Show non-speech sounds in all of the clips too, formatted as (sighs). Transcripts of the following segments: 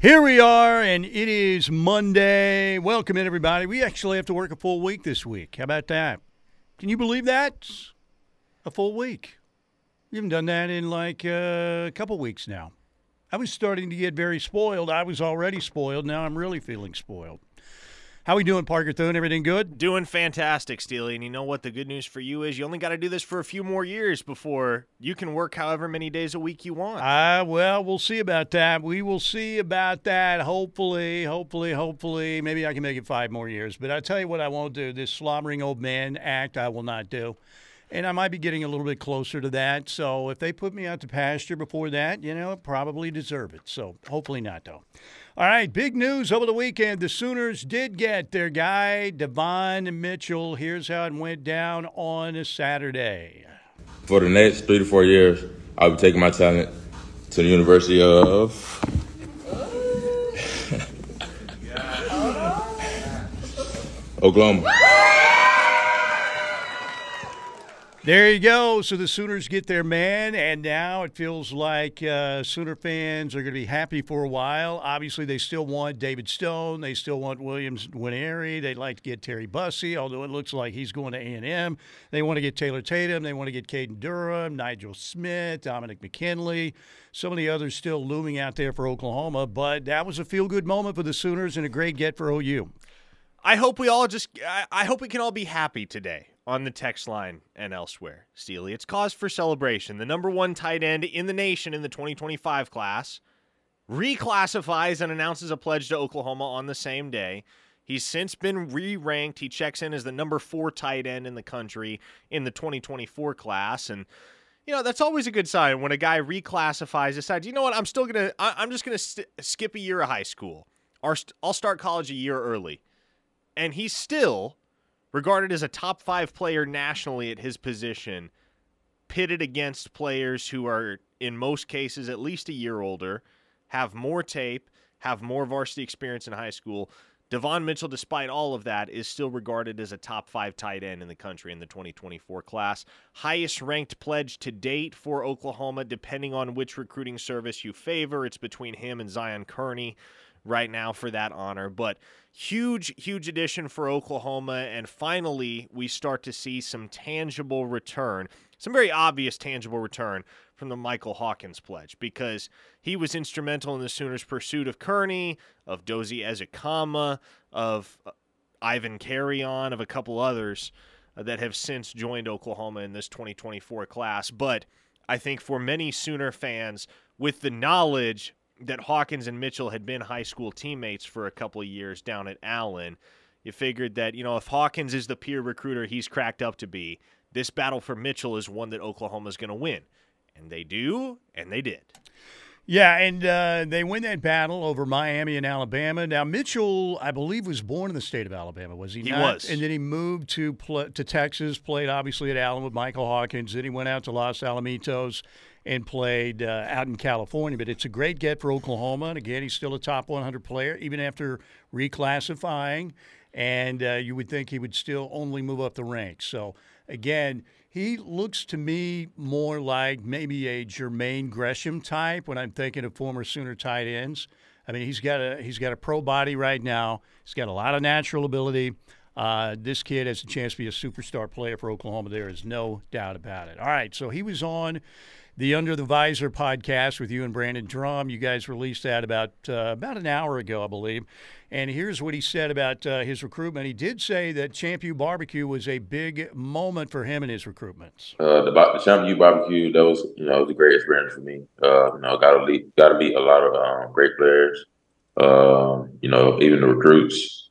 Here we are, and it is Monday. Welcome in, everybody. We actually have to work a full week this week. How about that? Can you believe that? A full week. We haven't done that in like uh, a couple weeks now. I was starting to get very spoiled. I was already spoiled. Now I'm really feeling spoiled. How we doing, Parker Thune? Everything good? Doing fantastic, Steely. And you know what the good news for you is? You only got to do this for a few more years before you can work however many days a week you want. Uh, well, we'll see about that. We will see about that. Hopefully, hopefully, hopefully. Maybe I can make it five more years. But I tell you what I won't do. This slobbering old man act I will not do. And I might be getting a little bit closer to that. So if they put me out to pasture before that, you know, probably deserve it. So hopefully not, though. All right, big news over the weekend. The Sooners did get their guy, Devon Mitchell. Here's how it went down on a Saturday. For the next three to four years, I'll be taking my talent to the University of. (laughs) Oklahoma. There you go. So the Sooners get their man, and now it feels like uh, Sooner fans are going to be happy for a while. Obviously, they still want David Stone. They still want Williams Nwaneri. They'd like to get Terry Bussey, although it looks like he's going to A&M. They want to get Taylor Tatum. They want to get Caden Durham, Nigel Smith, Dominic McKinley. Of the others still looming out there for Oklahoma, but that was a feel-good moment for the Sooners and a great get for OU. I hope we all just, I hope we can all be happy today on the text line and elsewhere. Steely, it's cause for celebration. The number one tight end in the nation in the 2025 class reclassifies and announces a pledge to Oklahoma on the same day. He's since been re ranked. He checks in as the number four tight end in the country in the 2024 class. And, you know, that's always a good sign when a guy reclassifies, decides, you know what, I'm still going to, I'm just going to st- skip a year of high school. I'll start college a year early. And he's still regarded as a top five player nationally at his position, pitted against players who are, in most cases, at least a year older, have more tape, have more varsity experience in high school. Devon Mitchell, despite all of that, is still regarded as a top five tight end in the country in the 2024 class. Highest ranked pledge to date for Oklahoma, depending on which recruiting service you favor. It's between him and Zion Kearney right now for that honor. But huge, huge addition for Oklahoma. And finally, we start to see some tangible return, some very obvious tangible return from the Michael Hawkins pledge because he was instrumental in the Sooners' pursuit of Kearney, of Dozie Ezukanma, of uh, Ivan Carreon, of a couple others uh, that have since joined Oklahoma in this 2024 class. But I think for many Sooner fans, with the knowledge that Hawkins and Mitchell had been high school teammates for a couple of years down at Allen. You figured that, you know, if Hawkins is the peer recruiter he's cracked up to be, this battle for Mitchell is one that Oklahoma's going to win. And they do, and they did. Yeah, and uh, they win that battle over Miami and Alabama. Now Mitchell, I believe, was born in the state of Alabama. Was he? He not? was, and then he moved to to Texas. Played obviously at Allen with Michael Hawkins. Then he went out to Los Alamitos and played uh, out in California. But it's a great get for Oklahoma. And again, he's still a top 100 player, even after reclassifying. And uh, you would think he would still only move up the ranks. So, again, he looks to me more like maybe a Jermaine Gresham type when I'm thinking of former Sooner tight ends. I mean, he's got a he's got a pro body right now. He's got a lot of natural ability. Uh, this kid has a chance to be a superstar player for Oklahoma. There is no doubt about it. All right, so he was on the Under the Visor podcast with you and Brandon Drumm. You guys released that about uh, about an hour ago, I believe. And here's what he said about uh, his recruitment. He did say that Champion Barbecue was a big moment for him in his recruitments. Uh, the, the Champion Barbecue that was you know was a great experience for me. Uh, you know, got to meet got to meet a lot of um, great players. Um, you know, even the recruits.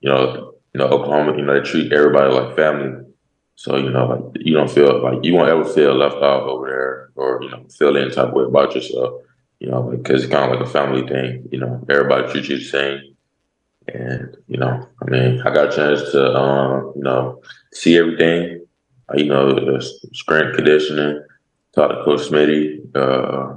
You know, you know Oklahoma. You know, they treat everybody like family. So you know, like you don't feel like you won't ever feel left out over there, or you know, feel any type of way about yourself. You know, because it's kind of like a family thing. You know, everybody treats you the same, and you know, I mean, I got a chance to, um, you know, see everything. You know, the strength conditioning. Talk to Coach Smitty. Uh,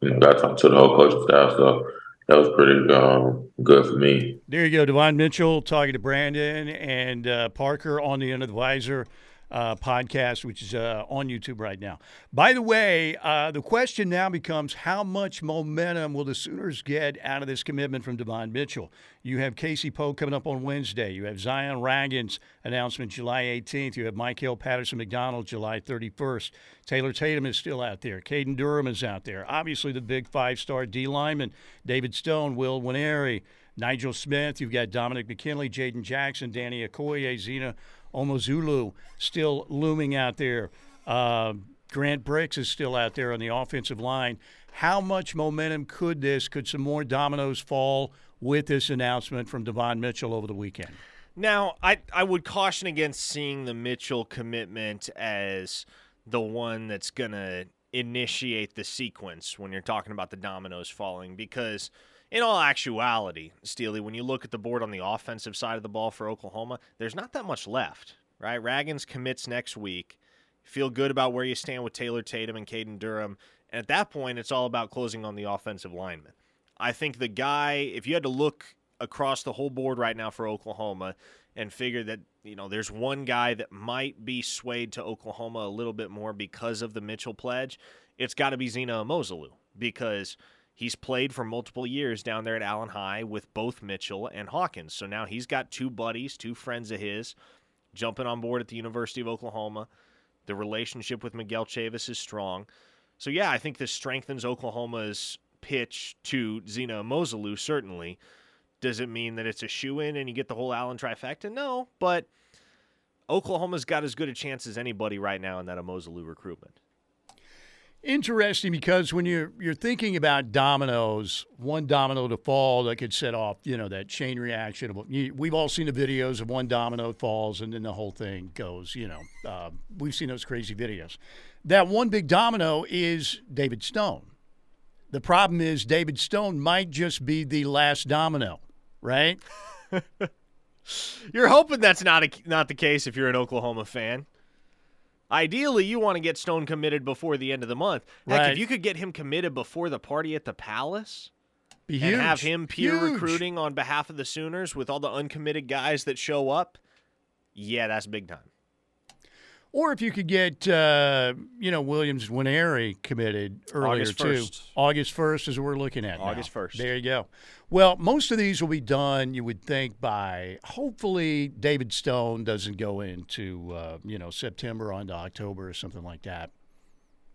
you know, got to talk to the whole coaching staff. So that was pretty um, good for me. There you go, Devon Mitchell talking to Brandon and uh, Parker on the Under the Visor uh, podcast, which is uh, on YouTube right now. By the way, uh, the question now becomes how much momentum will the Sooners get out of this commitment from Devon Mitchell? You have Casey Poe coming up on Wednesday. You have Zion Ragins announcement July 18th. You have Michael Patterson McDonald July 31st. Taylor Tatum is still out there. Caden Durham is out there. Obviously, the big five star D lineman, David Stone, Will Nwaneri. Nigel Smith, you've got Dominic McKinley, Jaden Jackson, Danny Okoye, Zina Umeozulu still looming out there. Uh, Grant Brix is still out there on the offensive line. How much momentum could this, could some more dominoes fall with this announcement from Devon Mitchell over the weekend? Now, I, I would caution against seeing the Mitchell commitment as the one that's going to initiate the sequence when you're talking about the dominoes falling because – in all actuality, Steely, when you look at the board on the offensive side of the ball for Oklahoma, there's not that much left, right? Ragins commits next week. Feel good about where you stand with Taylor Tatum and Caden Durham. And at that point, it's all about closing on the offensive lineman. I think the guy, if you had to look across the whole board right now for Oklahoma and figure that, you know, there's one guy that might be swayed to Oklahoma a little bit more because of the Mitchell pledge, it's got to be Zina Umeozulu because – He's played for multiple years down there at Allen High with both Mitchell and Hawkins. So now he's got two buddies, two friends of his, jumping on board at the University of Oklahoma. The relationship with Miguel Chavis is strong. So, yeah, I think this strengthens Oklahoma's pitch to Zina Umeozulu, certainly. Does it mean that it's a shoe in and you get the whole Allen trifecta? No, but Oklahoma's got as good a chance as anybody right now in that Umeozulu recruitment. Interesting because when you're you're thinking about dominoes, one domino to fall that could set off, you know, that chain reaction. We've all seen the videos of one domino falls and then the whole thing goes. You know, uh, we've seen those crazy videos. That one big domino is David Stone. The problem is David Stone might just be the last domino, right? (laughs) you're hoping that's not a, not the case if you're an Oklahoma fan. Ideally, you want to get Stone committed before the end of the month. Heck, right. if you could get him committed before the party at the Palace Be and huge. have him peer huge. recruiting on behalf of the Sooners with all the uncommitted guys that show up, yeah, that's big time. Or if you could get, uh, you know, Williams Nwaneri committed earlier August too. 1st. August 1st is what we're looking at. August now. 1st. There you go. Well, most of these will be done, you would think, by hopefully David Stone doesn't go into, uh, you know, September onto October or something like that.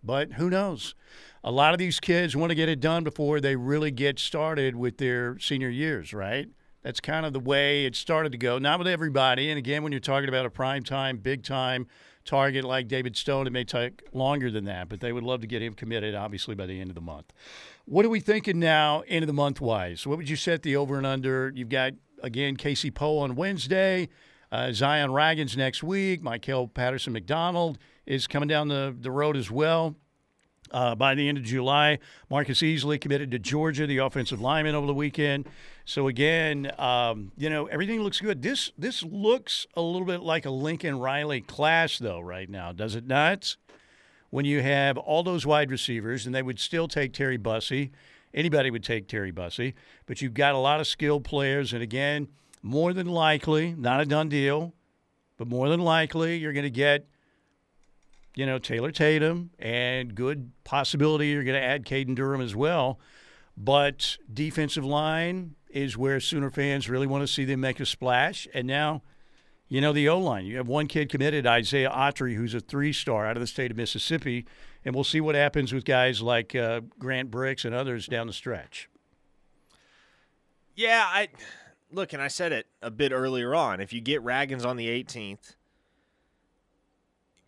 But who knows? A lot of these kids want to get it done before they really get started with their senior years, right? That's kind of the way it started to go. Not with everybody. And again, when you're talking about a prime time, big time target like David Stone, it may take longer than that, but they would love to get him committed, obviously, by the end of the month. What are we thinking now, end of the month wise? What would you set the over and under? You've got, again, Casey Poe on Wednesday, uh, Zion Ragins next week, Michael Patterson McDonald is coming down the, the road as well. Uh, by the end of July, Marcus Easley committed to Georgia, the offensive lineman over the weekend. So again, um, you know everything looks good. This this looks a little bit like a Lincoln Riley class, though, right now, does it not? when you have all those wide receivers, and they would still take Terry Bussey. Anybody would take Terry Bussey, but you've got a lot of skilled players. And again, more than likely, not a done deal, but more than likely, you're going to get, you know, Taylor Tatum, and good possibility you're going to add Caden Durham as well. But defensive line is where Sooner fans really want to see them make a splash. And now you know, the O line. You have one kid committed, Isaiah Autry, who's a three star out of the state of Mississippi. And we'll see what happens with guys like uh, Grant Brix and others down the stretch. Yeah, I look, and I said it a bit earlier on. If you get Ragins on the 18th,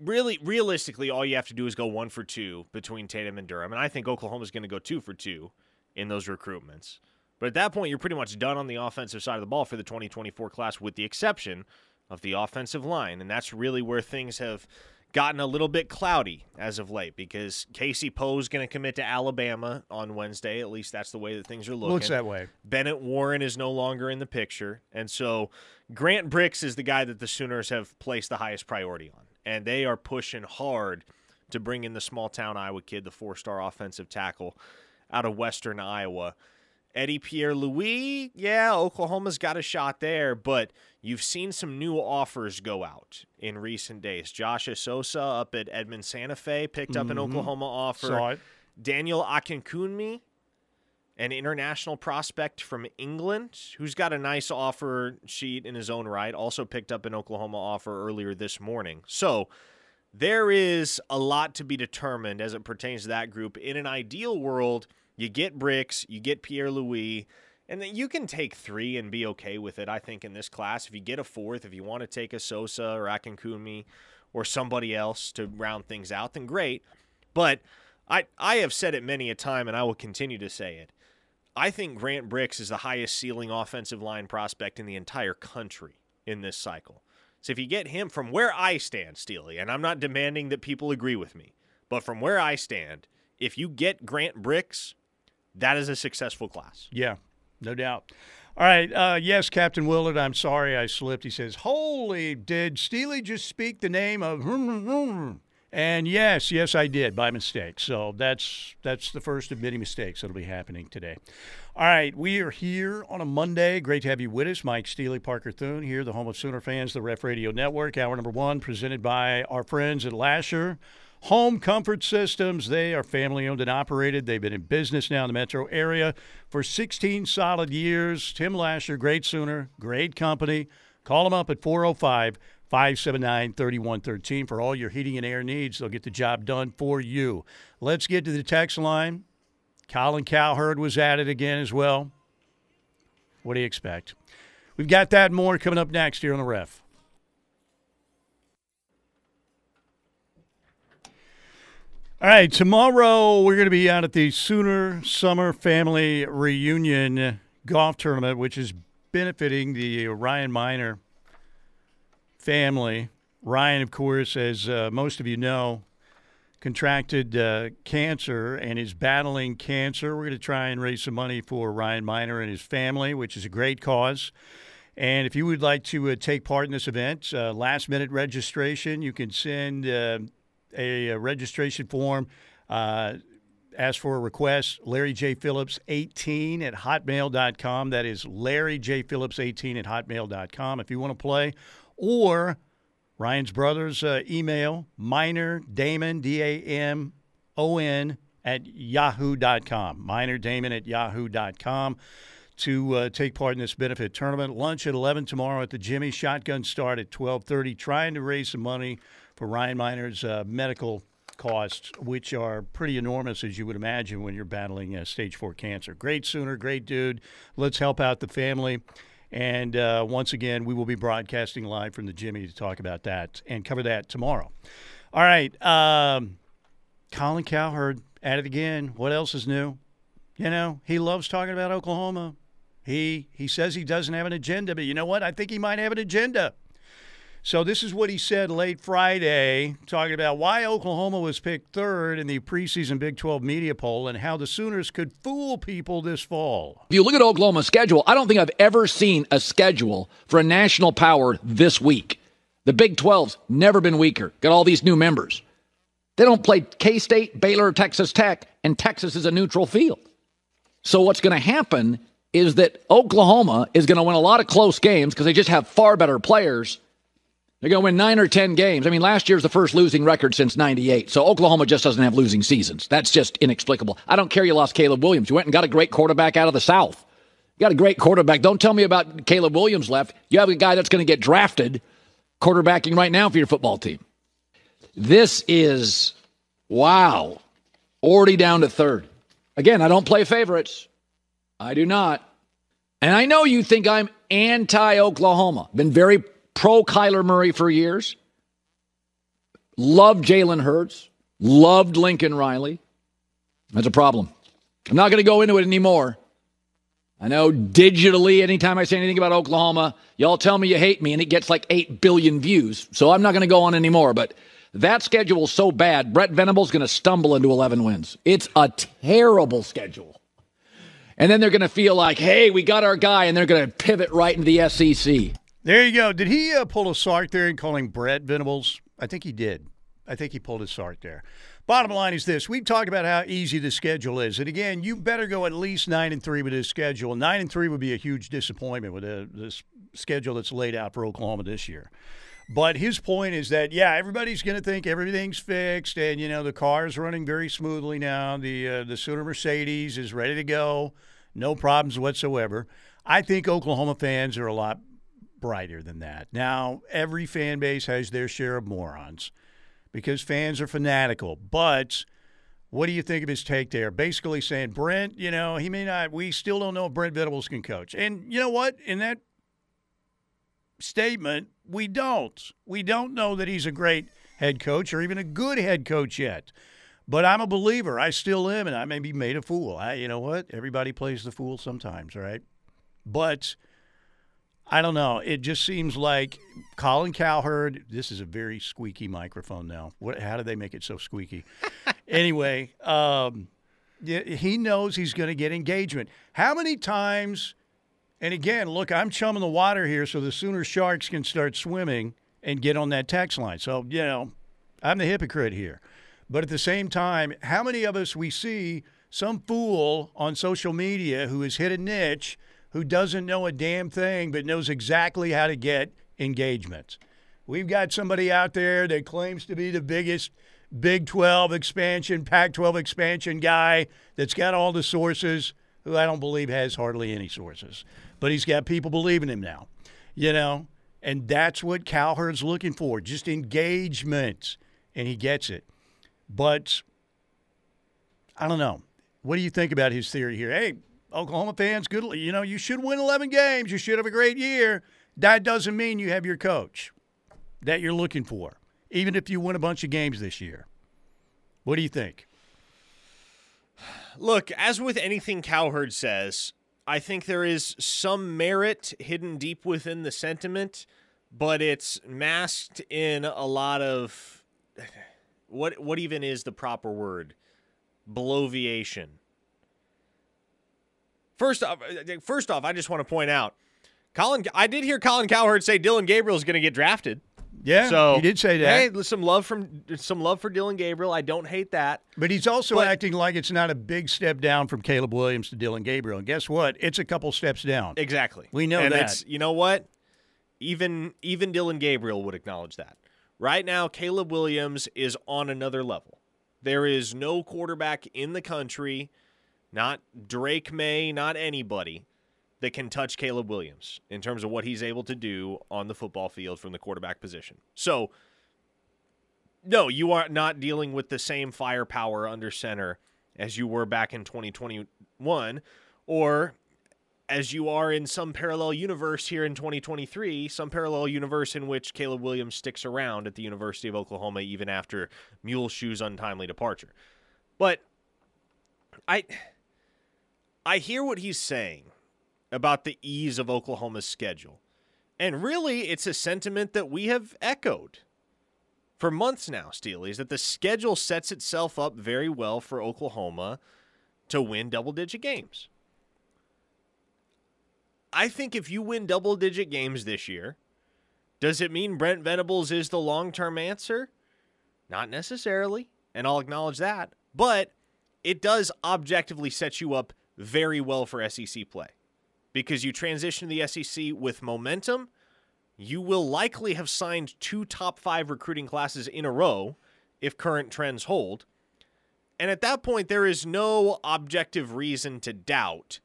really, realistically, all you have to do is go one for two between Tatum and Durham. And I think Oklahoma's going to go two for two in those recruitments. But at that point, you're pretty much done on the offensive side of the ball for the 2024 class, with the exception of the offensive line. And that's really where things have gotten a little bit cloudy as of late because Casey Poe's going to commit to Alabama on Wednesday. At least that's the way that things are looking. Looks that way. Bennett Warren is no longer in the picture. And so Grant Brix is the guy that the Sooners have placed the highest priority on. And they are pushing hard to bring in the small town Iowa kid, the four star offensive tackle out of Western Iowa. Eddie Pierre Louis, yeah, Oklahoma's got a shot there, but you've seen some new offers go out in recent days. Josh Sosa up at Edmond Santa Fe picked up an Mhm. Oklahoma offer. Daniel Akinkunmi, an international prospect from England, who's got a nice offer sheet in his own right, also picked up an Oklahoma offer earlier this morning. So there is a lot to be determined as it pertains to that group. In an ideal world, you get Brix, you get Pierre Louis, and then you can take three and be okay with it, I think, in this class. If you get a fourth, if you want to take a Sosa or Akinkunmi or somebody else to round things out, then great. But I, I have said it many a time, and I will continue to say it. I think Grant Brix is the highest ceiling offensive line prospect in the entire country in this cycle. So if you get him from where I stand, Steely, and I'm not demanding that people agree with me, but from where I stand, if you get Grant Brix, that is a successful class. Yeah, no doubt. All right. Uh, yes, Captain Willard, I'm sorry I slipped. He says, Holy, did Steely just speak the name of. Hmm, hmm, hmm, And yes, yes, I did by mistake. So that's that's the first of many mistakes that'll be happening today. All right, we are here on a Monday. Great to have you with us, Mike Steely, Parker Thune, here, the home of Sooner fans, the Ref Radio Network. Hour number one, presented by our friends at Lasher Home Comfort Systems. They are family owned and operated. They've been in business now in the metro area for 16 solid years. Tim Lasher, great Sooner, great company. Call them up at 405 579 3113 for all your heating and air needs. They'll get the job done for you. Let's get to the text line. Colin Cowherd was at it again as well. What do you expect? We've got that more coming up next here on the ref. All right, tomorrow we're going to be out at the Sooner Summer Family Reunion Golf Tournament, which is benefiting the Ryan Miner family. Ryan, of course, as uh, most of you know, contracted uh, cancer and is battling cancer. We're going to try and raise some money for Ryan Miner and his family, which is a great cause. And if you would like to uh, take part in this event, uh, last minute registration, you can send uh, a, a registration form. Uh, ask for a request, Larry J. Phillips 18 at hotmail.com. That is Larry J. Phillips 18 at hotmail.com if you want to play. Or Ryan's brother's uh, email, minor Damon, D A M O N, at yahoo.com. Minor Damon at yahoo.com to uh, take part in this benefit tournament. Lunch at 11 tomorrow at the Jimmy. Shotgun start at 12:30. Trying to raise some money for Ryan Miner's uh, medical costs, which are pretty enormous, as you would imagine, when you're battling uh, stage four cancer. Great Sooner, great dude. Let's help out the family. And uh, once again, we will be broadcasting live from the Jimmy to talk about that and cover that tomorrow. All right. Um, Colin Cowherd at it again. What else is new? You know, he loves talking about Oklahoma. He he says he doesn't have an agenda, but you know what? I think he might have an agenda. So this is what he said late Friday, talking about why Oklahoma was picked third in the preseason Big 12 media poll and how the Sooners could fool people this fall. If you look at Oklahoma's schedule, I don't think I've ever seen a schedule for a national power this week. The Big 12's never been weaker. Got all these new members. They don't play K State, Baylor, Texas Tech, and Texas is a neutral field. So what's going to happen is that Oklahoma is going to win a lot of close games because they just have far better players. They're going to win nine or 10 games. I mean, last year's the first losing record since 98. So Oklahoma just doesn't have losing seasons. That's just inexplicable. I don't care you lost Caleb Williams. You went and got a great quarterback out of the South. You got a great quarterback. Don't tell me about Caleb Williams left. You have a guy that's going to get drafted quarterbacking right now for your football team. This is, wow, already down to third. Again, I don't play favorites. I do not. And I know you think I'm anti Oklahoma. Been very pro Kyler Murray for years. Loved Jalen Hurts. Loved Lincoln Riley. That's a problem. I'm not going to go into it anymore. I know digitally, anytime I say anything about Oklahoma, y'all tell me you hate me and it gets like 8 billion views. So I'm not going to go on anymore. But that schedule is so bad, Brett Venable's going to stumble into 11 wins. It's a terrible schedule. And then they're going to feel like, hey, we got our guy, and they're going to pivot right into the SEC. There you go. Did he uh, pull a Sark there in calling Brett Venables? I think he did. I think he pulled his Sark there. Bottom line is this: we've talked about how easy the schedule is, and again, you better go at least nine and three with this schedule. Nine and three would be a huge disappointment with the, this schedule that's laid out for Oklahoma this year. But his point is that yeah, everybody's going to think everything's fixed, and you know the car is running very smoothly now. The uh, the Sooner Mercedes is ready to go, no problems whatsoever. I think Oklahoma fans are a lot brighter than that. Now, every fan base has their share of morons because fans are fanatical. But what do you think of his take there? Basically saying, Brent, you know, he may not, we still don't know if Brent Venables can coach. And you know what? In that statement, we don't. We don't know that he's a great head coach or even a good head coach yet. But I'm a believer. I still am, and I may be made a fool. I, you know what? Everybody plays the fool sometimes, right? But I don't know. It just seems like Colin Cowherd. This is a very squeaky microphone now. What? How do they make it so squeaky? (laughs) anyway, um, he knows he's going to get engagement. How many times? And again, look, I'm chumming the water here, so the Sooner Sharks can start swimming and get on that text line. So you know, I'm the hypocrite here. But at the same time, how many of us we see some fool on social media who has hit a niche? Who doesn't know a damn thing but knows exactly how to get engagements. We've got somebody out there that claims to be the biggest Big 12 expansion, Pac 12 expansion guy that's got all the sources, who I don't believe has hardly any sources. But he's got people believing him now, you know? And that's what Cowherd's looking for just engagement. And he gets it. But I don't know. What do you think about his theory here? Hey, Oklahoma fans, good. You know, you should win 11 games. You should have a great year. That doesn't mean you have your coach that you're looking for, even if you win a bunch of games this year. What do you think? (sighs) Look, as with anything Cowherd says, I think there is some merit hidden deep within the sentiment, but it's masked in a lot of (sighs) what what even is the proper word? Bloviation First off, uh, first off, I just want to point out, Colin. I did hear Colin Cowherd say Dillon Gabriel is going to get drafted. Yeah, so he did say that. Hey, some love from some love for Dillon Gabriel. I don't hate that. But he's also but, acting like it's not a big step down from Caleb Williams to Dillon Gabriel. And guess what? It's a couple steps down. Exactly. We know and that. you know what? Even even Dillon Gabriel would acknowledge that. Right now, Caleb Williams is on another level. There is no quarterback in the country not Drake Maye, not anybody that can touch Caleb Williams in terms of what he's able to do on the football field from the quarterback position. So, no, you are not dealing with the same firepower under center as you were back in 2021 or as you are in some parallel universe here in 2023, some parallel universe in which Caleb Williams sticks around at the University of Oklahoma even after Muleshoe's untimely departure. But I I hear what he's saying about the ease of Oklahoma's schedule. And really, it's a sentiment that we have echoed for months now, Steely, is that the schedule sets itself up very well for Oklahoma to win double digit games. I think if you win double digit games this year, does it mean Brent Venables is the long term answer? Not necessarily, and I'll acknowledge that. But it does objectively set you up very well for SEC play because you transition to the SEC with momentum. You will likely have signed two top five recruiting classes in a row if current trends hold. And at that point, there is no objective reason to doubt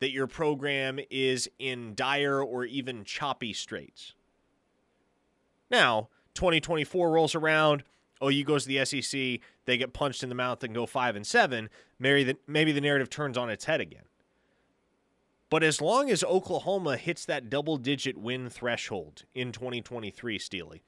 that your program is in dire or even choppy straits. Now, 2024 rolls around. OU goes to the SEC, they get punched in the mouth and go five and seven. Maybe the, maybe the narrative turns on its head again. But as long as Oklahoma hits that double digit win threshold in 2023, Steely,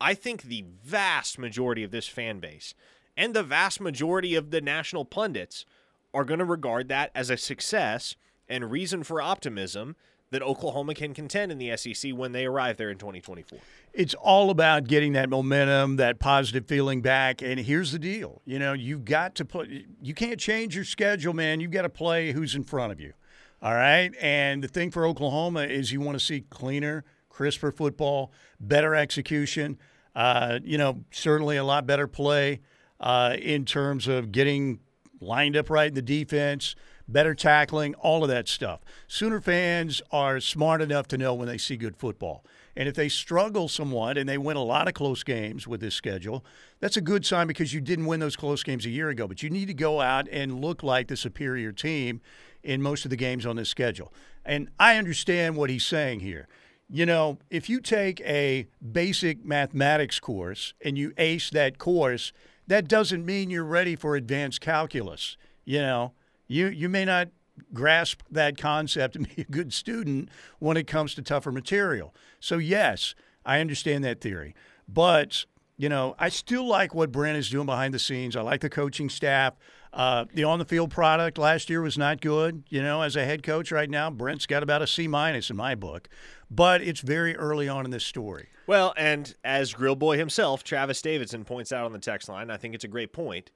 I think the vast majority of this fan base and the vast majority of the national pundits are going to regard that as a success and reason for optimism that Oklahoma can contend in the SEC when they arrive there in 2024. It's all about getting that momentum, that positive feeling back. And here's the deal you know, you've got to put, you can't change your schedule, man. You've got to play who's in front of you. All right. And the thing for Oklahoma is you want to see cleaner, crisper football, better execution, uh, you know, certainly a lot better play. uh, in terms of getting lined up right in the defense, better tackling, all of that stuff. Sooner fans are smart enough to know when they see good football. And if they struggle somewhat and they win a lot of close games with this schedule, that's a good sign because you didn't win those close games a year ago. But you need to go out and look like the superior team in most of the games on this schedule. And I understand what he's saying here. You know, if you take a basic mathematics course and you ace that course, that doesn't mean you're ready for advanced calculus. You know, you you may not grasp that concept and (laughs) be a good student when it comes to tougher material. So, yes, I understand that theory. But, you know, I still like what Brent is doing behind the scenes. I like the coaching staff. Uh, the on the field product last year was not good. You know, as a head coach right now, Brent's got about a C minus in my book. But it's very early on in this story. Well, and as Grill Boy himself, Travis Davidson points out on the text line, I think it's a great point.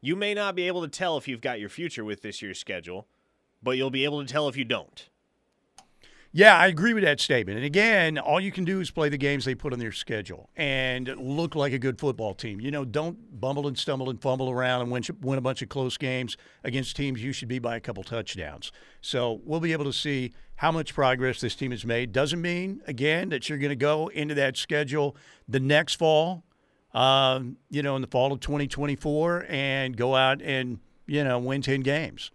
You may not be able to tell if you've got your future with this year's schedule but you'll be able to tell if you don't. Yeah, I agree with that statement. And again, all you can do is play the games they put on their schedule and look like a good football team. You know, don't bumble and stumble and fumble around and win, win a bunch of close games against teams you should be by a couple touchdowns. So we'll be able to see how much progress this team has made. Doesn't mean, again, that you're going to go into that schedule the next fall, um, you know, in the fall of 2024 and go out and, you know, win 10 games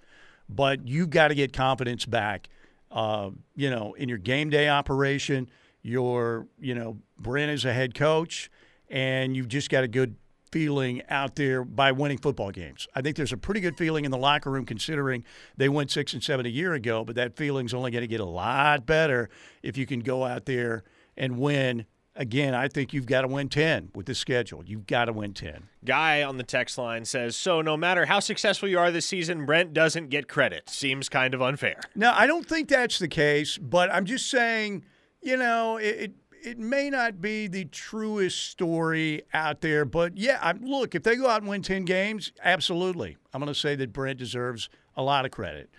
but you've got to get confidence back. Uh, you know, in your game day operation, your you know Brent is a head coach, and you've just got a good feeling out there by winning football games. I think there's a pretty good feeling in the locker room considering they went six and seven a year ago, but that feeling's only going to get a lot better if you can go out there and win again, I think you've got to win 10 with the schedule. You've got to win 10. Guy on the text line says, So no matter how successful you are this season, Brent doesn't get credit. Seems kind of unfair. No, I don't think that's the case, but I'm just saying, you know, it, it it may not be the truest story out there, but yeah, I'm, look, if they go out and win 10 games, absolutely. I'm going to say that Brent deserves a lot of credit.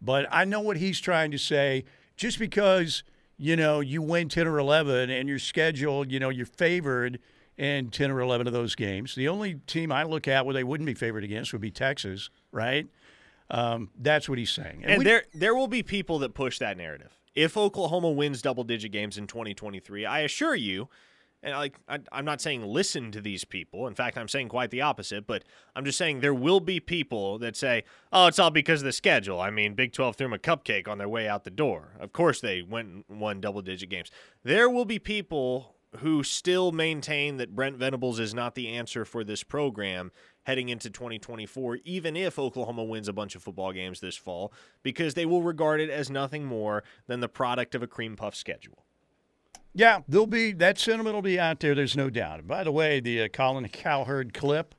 But I know what he's trying to say. Just because you know, you win 10 or 11 and you're scheduled, you know, you're favored in 10 or 11 of those games. The only team I look at where they wouldn't be favored against would be Texas, right? Um, that's what he's saying. And, and we, there, there will be people that push that narrative. If Oklahoma wins double digit games in 2023, I assure you and like I, am not saying listen to these people. In fact, I'm saying quite the opposite. But I'm just saying there will be people that say, "Oh, it's all because of the schedule." I mean, Big 12 threw them a cupcake on their way out the door. Of course, they went and won double-digit games. There will be people who still maintain that Brent Venables is not the answer for this program heading into 2024, even if Oklahoma wins a bunch of football games this fall, because they will regard it as nothing more than the product of a cream puff schedule. Yeah, there'll be that sentiment will be out there. There's no doubt. By the way, the uh, Colin Cowherd clip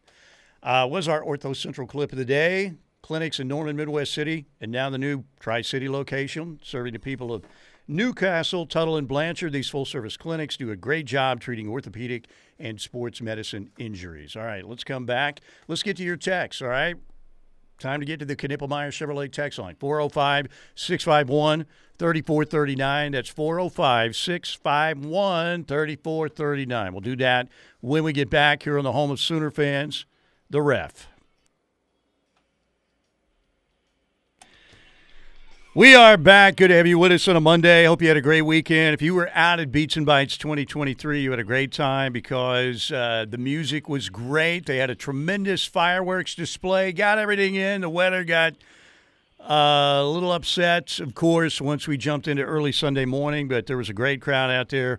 uh, was our Ortho Central clip of the day. Clinics in Norman, Midwest City, and now the new Tri City location, serving the people of Newcastle, Tuttle, and Blanchard. These full service clinics do a great job treating orthopedic and sports medicine injuries. All right, let's come back. Let's get to your text. All right. Time to get to the Knippelmeyer Chevrolet text line 405 651 3439. That's 405 651 3439. We'll do that when we get back here on the home of Sooner fans, the ref. We are back. Good to have you with us on a Monday. Hope you had a great weekend. If you were out at Beats and Bites 2023, you had a great time because uh, the music was great. They had a tremendous fireworks display, got everything in. The weather got uh, a little upset, of course, once we jumped into early Sunday morning, but there was a great crowd out there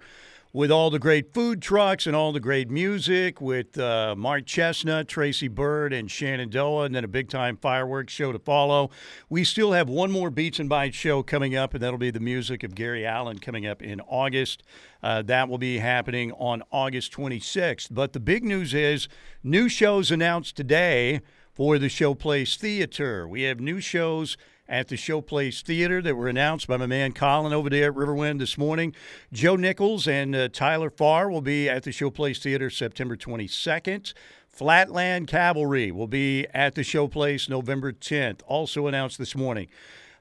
with all the great food trucks and all the great music with uh, Mark Chesnutt, Tracy Byrd, and Shenandoah, and then a big time fireworks show to follow. We still have one more Beats and Bites show coming up, and that'll be the music of Gary Allan coming up in August. Uh, that will be happening on August 26th. But the big news is new shows announced today for the Showplace Theater. We have new shows at the Showplace Theater that were announced by my man Colin over there at Riverwind this morning. Joe Nichols and uh, Tyler Farr will be at the Showplace Theater September 22nd. Flatland Cavalry will be at the Showplace November 10th, also announced this morning.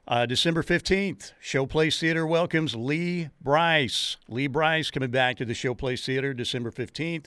Uh, December 15th, Showplace Theater welcomes Lee Brice. Lee Brice coming back to the Showplace Theater December 15th.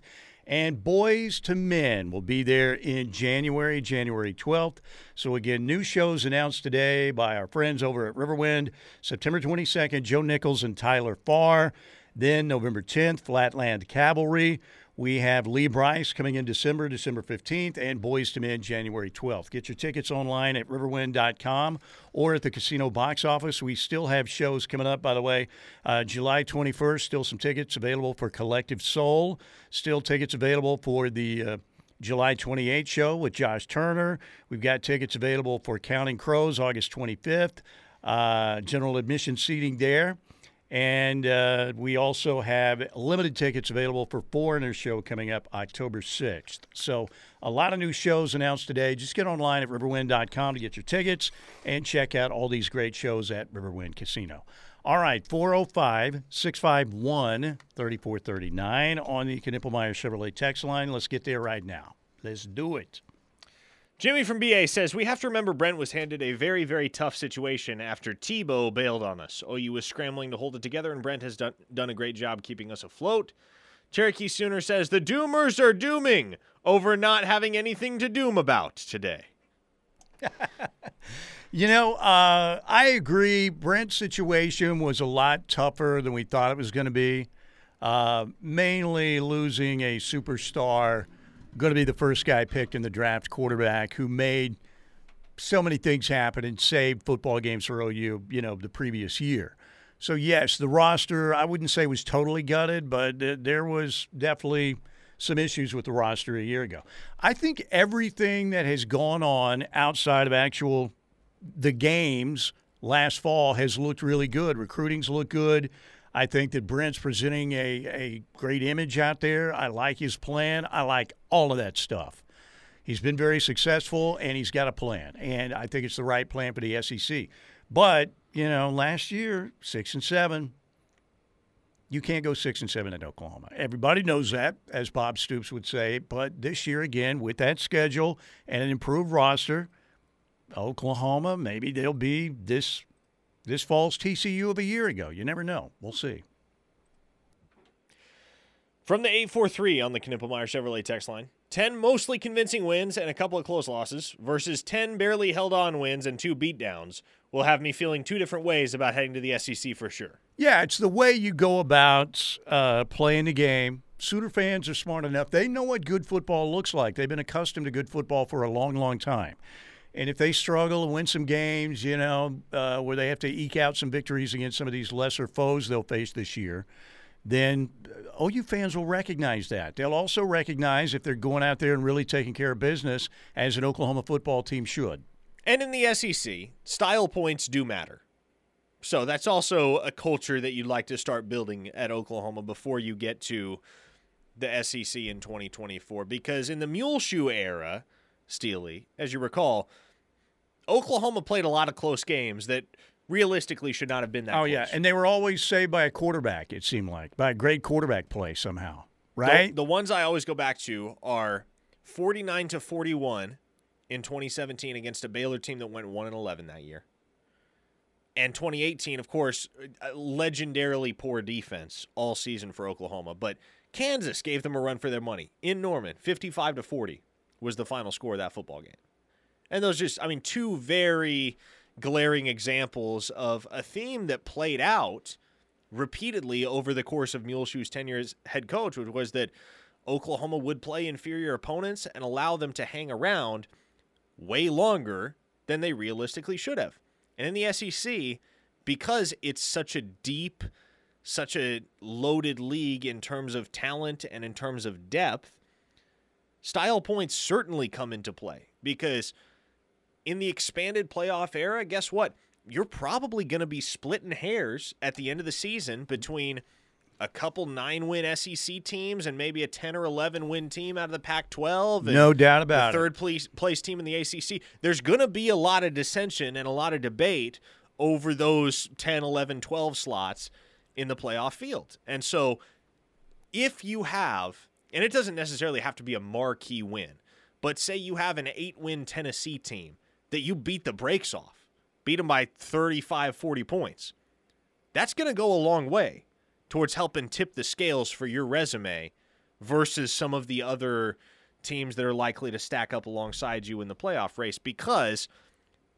And Boyz II Men will be there in January, January 12th. So, again, new shows announced today by our friends over at Riverwind. September 22nd, Joe Nichols and Tyler Farr. Then, November 10th, Flatland Cavalry. We have Lee Brice coming in December, December 15th, and Boyz II Men January 12th. Get your tickets online at riverwind.com or at the casino box office. We still have shows coming up, by the way. Uh, July 21st, still some tickets available for Collective Soul. Still tickets available for the. Uh, July 28th show with Josh Turner. We've got tickets available for Counting Crows August 25th. Uh, general admission seating there. And uh, we also have limited tickets available for Foreigner Show coming up October 6th. So, a lot of new shows announced today. Just get online at riverwind.com to get your tickets and check out all these great shows at Riverwind Casino. All right, 405 651 3439 on the Knippelmeyer Chevrolet text line. Let's get there right now. Let's do it. Jimmy from BA says we have to remember Brent was handed a very, very tough situation after Tebow bailed on us. OU was scrambling to hold it together, and Brent has done done a great job keeping us afloat. Cherokee Sooner says the Doomers are dooming over not having anything to doom about today. (laughs) you know, uh, I agree. Brent's situation was a lot tougher than we thought it was going to be. Uh, mainly losing a superstar going to be the first guy picked in the draft quarterback who made so many things happen and saved football games for OU, you know, the previous year. So, yes, the roster, I wouldn't say was totally gutted, but there was definitely some issues with the roster a year ago. I think everything that has gone on outside of actual the games last fall has looked really good. Recruiting's looked good. I think that Brent's presenting a, a great image out there. I like his plan. I like all of that stuff. He's been very successful and he's got a plan. And I think it's the right plan for the SEC. But, you know, last year, six and seven, you can't go six and seven at Oklahoma. Everybody knows that, as Bob Stoops would say. But this year, again, with that schedule and an improved roster, Oklahoma, maybe they'll be this this fall's TCU of a year ago. You never know. We'll see. From the 843 on the Knippelmeyer Chevrolet text line 10 mostly convincing wins and a couple of close losses versus 10 barely held on wins and two beatdowns will have me feeling two different ways about heading to the SEC for sure. Yeah, it's the way you go about uh, playing the game. Sooner fans are smart enough. They know what good football looks like. They've been accustomed to good football for a long, long time. And if they struggle and win some games, you know, uh, where they have to eke out some victories against some of these lesser foes they'll face this year, then OU fans will recognize that. They'll also recognize if they're going out there and really taking care of business, as an Oklahoma football team should. And in the SEC, style points do matter. So that's also a culture that you'd like to start building at Oklahoma before you get to the SEC in 2024. Because in the Muleshoe era, Steely, as you recall, Oklahoma played a lot of close games that realistically should not have been that. Oh close. yeah, and they were always saved by a quarterback. It seemed like by a great quarterback play somehow, right? The, the ones I always go back to are forty-nine to forty-one in 2017 against a Baylor team that went one and 11 that year. And 2018, of course, legendarily poor defense all season for Oklahoma, but Kansas gave them a run for their money in Norman, 55 to 40 was the final score of that football game. And those just, I mean, two very glaring examples of a theme that played out repeatedly over the course of Muleshoe's tenure as head coach, which was that Oklahoma would play inferior opponents and allow them to hang around way longer than they realistically should have. And in the SEC, because it's such a deep, such a loaded league in terms of talent and in terms of depth, style points certainly come into play because in the expanded playoff era, guess what? You're probably going to be splitting hairs at the end of the season between a couple nine win SEC teams and maybe a 10 or 11 win team out of the Pac 12. No doubt about the third place, place team in the ACC. There's going to be a lot of dissension and a lot of debate over those 10, 11, 12 slots in the playoff field. And so if you have and it doesn't necessarily have to be a marquee win, but say you have an eight win Tennessee team that you beat the brakes off, beat them by 35, 40 points. That's going to go a long way towards helping tip the scales for your resume versus some of the other teams that are likely to stack up alongside you in the playoff race because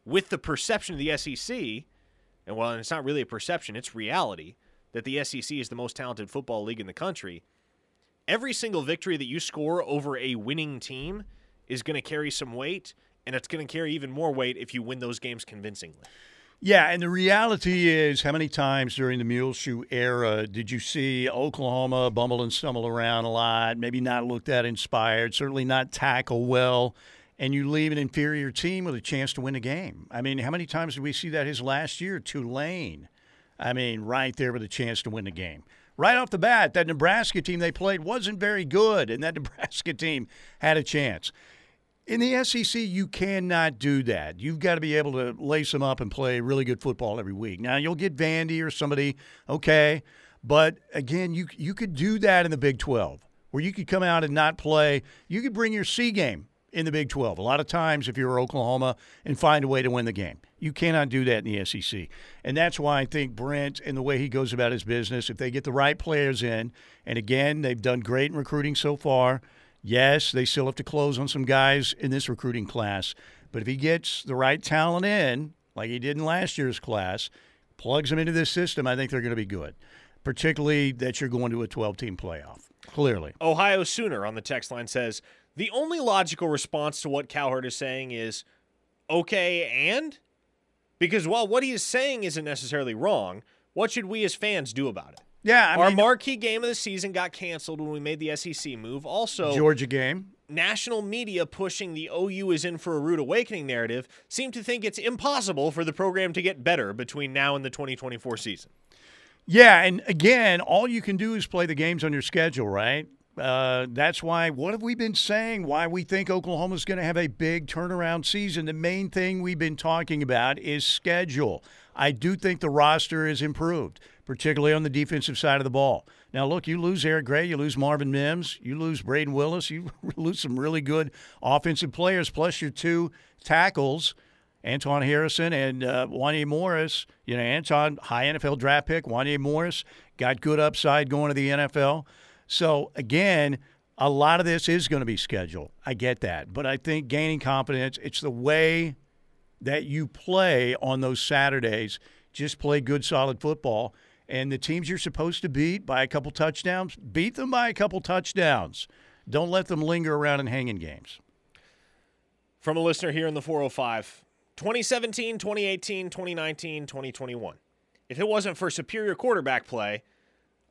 with the perception of the SEC, and well, it's not really a perception, it's reality that the SEC is the most talented football league in the country. Every single victory that you score over a winning team is going to carry some weight, and it's going to carry even more weight if you win those games convincingly. Yeah, and the reality is, how many times during the Muleshoe era did you see Oklahoma bumble and stumble around a lot, maybe not look that inspired, certainly not tackle well, and you leave an inferior team with a chance to win a game? I mean, how many times did we see that his last year? Tulane. I mean, right there with a chance to win the game. Right off the bat, that Nebraska team they played wasn't very good, and that (laughs) Nebraska team had a chance. In the SEC, you cannot do that. You've got to be able to lace them up and play really good football every week. Now you'll get Vandy or somebody, okay, but again, you you could do that in the Big 12, where you could come out and not play. You could bring your C game in the Big 12. A lot of times, if you're Oklahoma, and find a way to win the game. You cannot do that in the SEC, and that's why I think Brent and the way he goes about his business, if they get the right players in, and again, they've done great in recruiting so far Yes, they still have to close on some guys in this recruiting class, but if he gets the right talent in, like he did in last year's class, plugs them into this system, I think they're going to be good. Particularly that you're going to a 12 team playoff. Clearly. Ohio Sooner on the text line says the only logical response to what Cowherd is saying is okay, and? Because while what he is saying isn't necessarily wrong, what should we as fans do about it? Yeah, I our mean, marquee game of the season got canceled when we made the SEC move. Also, Georgia game. National media pushing the OU is in for a rude awakening narrative seem to think it's impossible for the program to get better between now and the 2024 season. Yeah, and again, all you can do is play the games on your schedule, right? Uh, that's why. What have we been saying? Why we think Oklahoma's going to have a big turnaround season? The main thing we've been talking about is schedule. I do think the roster is improved particularly on the defensive side of the ball. Now, look, you lose Eric Gray, you lose Marvin Mims, you lose Brayden Willis, you (laughs) lose some really good offensive players, plus your two tackles, Anton Harrison and uh, Wanya Morris. You know, Anton, high NFL draft pick, Wanya Morris, got good upside going to the NFL. So, again, a lot of this is going to be scheduled. I get that. But I think gaining confidence, it's the way that you play on those Saturdays. Just play good, solid football and the teams you're supposed to beat by a couple touchdowns, beat them by a couple touchdowns. Don't let them linger around and hang in hanging games. From a listener here in the 405 2017, 2018, 2019, 2021. If it wasn't for superior quarterback play,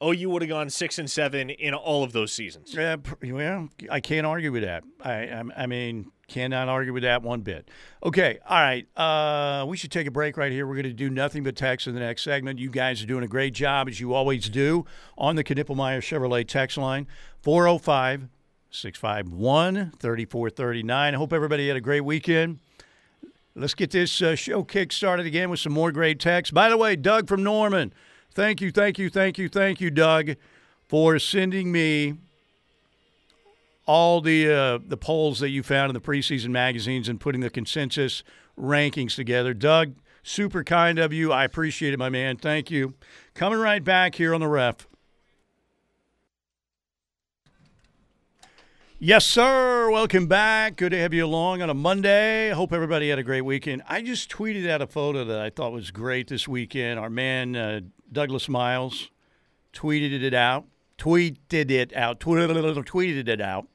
OU would have gone six and seven in all of those seasons. Yeah, well, I can't argue with that. I, I, I mean, Cannot argue with that one bit. Okay, all right. Uh, we should take a break right here. We're going to do nothing but text in the next segment. You guys are doing a great job, as you always do, on the Knippelmeyer Chevrolet text line 405 651 3439. I hope everybody had a great weekend. Let's get this uh, show kick started again with some more great texts. By the way, Doug from Norman, thank you, thank you, thank you, thank you, Doug, for sending me all the uh, the polls that you found in the preseason magazines and putting the consensus rankings together. Doug, super kind of you. I appreciate it, my man. Thank you. Coming right back here on the ref. Yes, sir. Welcome back. Good to have you along on a Monday. I hope everybody had a great weekend. I just tweeted out a photo that I thought was great this weekend. Our man uh, Douglas Miles tweeted it out. Tweeted it out. Tweeted it out.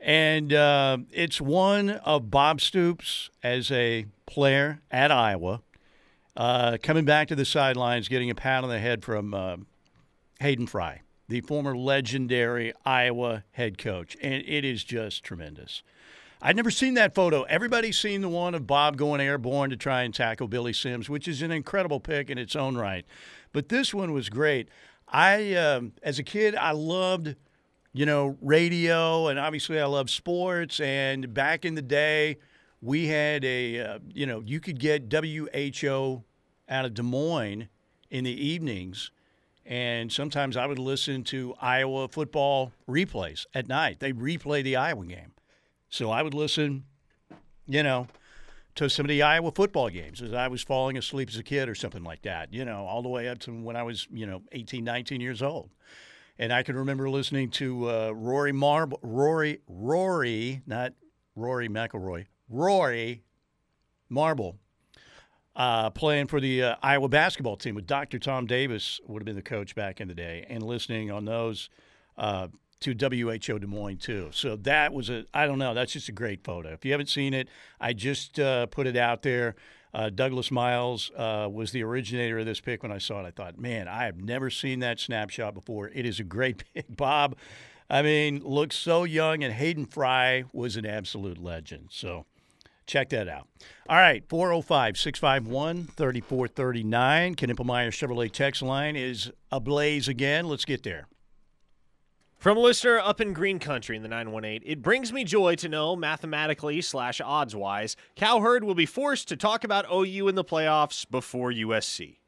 And uh, it's one of Bob Stoops as a player at Iowa, uh, coming back to the sidelines, getting a pat on the head from uh, Hayden Fry, the former legendary Iowa head coach. And it is just tremendous. I'd never seen that photo. Everybody's seen the one of Bob going airborne to try and tackle Billy Sims, which is an incredible pick in its own right. But this one was great. I, um, as a kid, I loved – you know, radio, and obviously I love sports. And back in the day, we had a, uh, you know, you could get WHO out of Des Moines in the evenings. And sometimes I would listen to Iowa football replays at night. They replay the Iowa game. So I would listen, you know, to some of the Iowa football games as I was falling asleep as a kid or something like that, you know, all the way up to when I was, you know, 18, 19 years old. And I can remember listening to uh, Rory Marble, Rory, Rory, not Rory McIlroy, Rory Marble, uh, playing for the uh, Iowa basketball team with Dr. Tom Davis would have been the coach back in the day, and listening on those uh, to WHO Des Moines too. So that was a I don't know. That's just a great photo. If you haven't seen it, I just uh, put it out there. Uh, Douglas Miles uh, was the originator of this pic. When I saw it, I thought, man, I have never seen that snapshot before. It is a great (laughs) pic, Bob. I mean, looks so young, and Hayden Fry was an absolute legend. So check that out. All right, 405 651 3439. Knippelmeyer Chevrolet text line is ablaze again. Let's get there. From a listener up in Green Country in the 918, it brings me joy to know, mathematically slash odds wise, Cowherd will be forced to talk about OU in the playoffs before USC.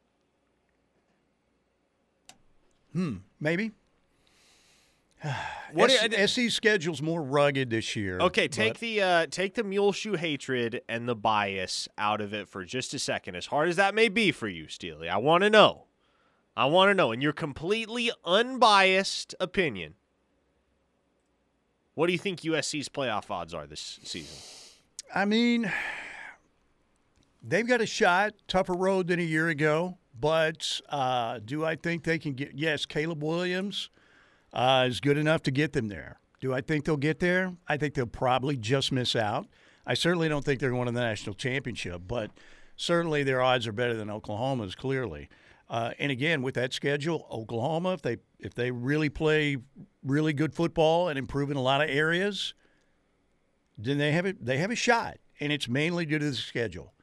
Hmm, maybe. (sighs) What S- do you- SC's schedule's more rugged this year. Okay, take but- the uh, take the mule shoe hatred and the bias out of it for just a second. As hard as that may be for you, Steely, I want to know. I want to know, in your completely unbiased opinion, what do you think USC's playoff odds are this season? I mean, they've got a shot, tougher road than a year ago. But uh, do I think they can get? Yes, Caleb Williams uh, is good enough to get them there. Do I think they'll get there? I think they'll probably just miss out. I certainly don't think they're going to the national championship, but certainly their odds are better than Oklahoma's. Clearly, uh, and again with that schedule, Oklahoma, if they if they really play really good football and improve in a lot of areas, then they have it. They have a shot, and it's mainly due to the schedule.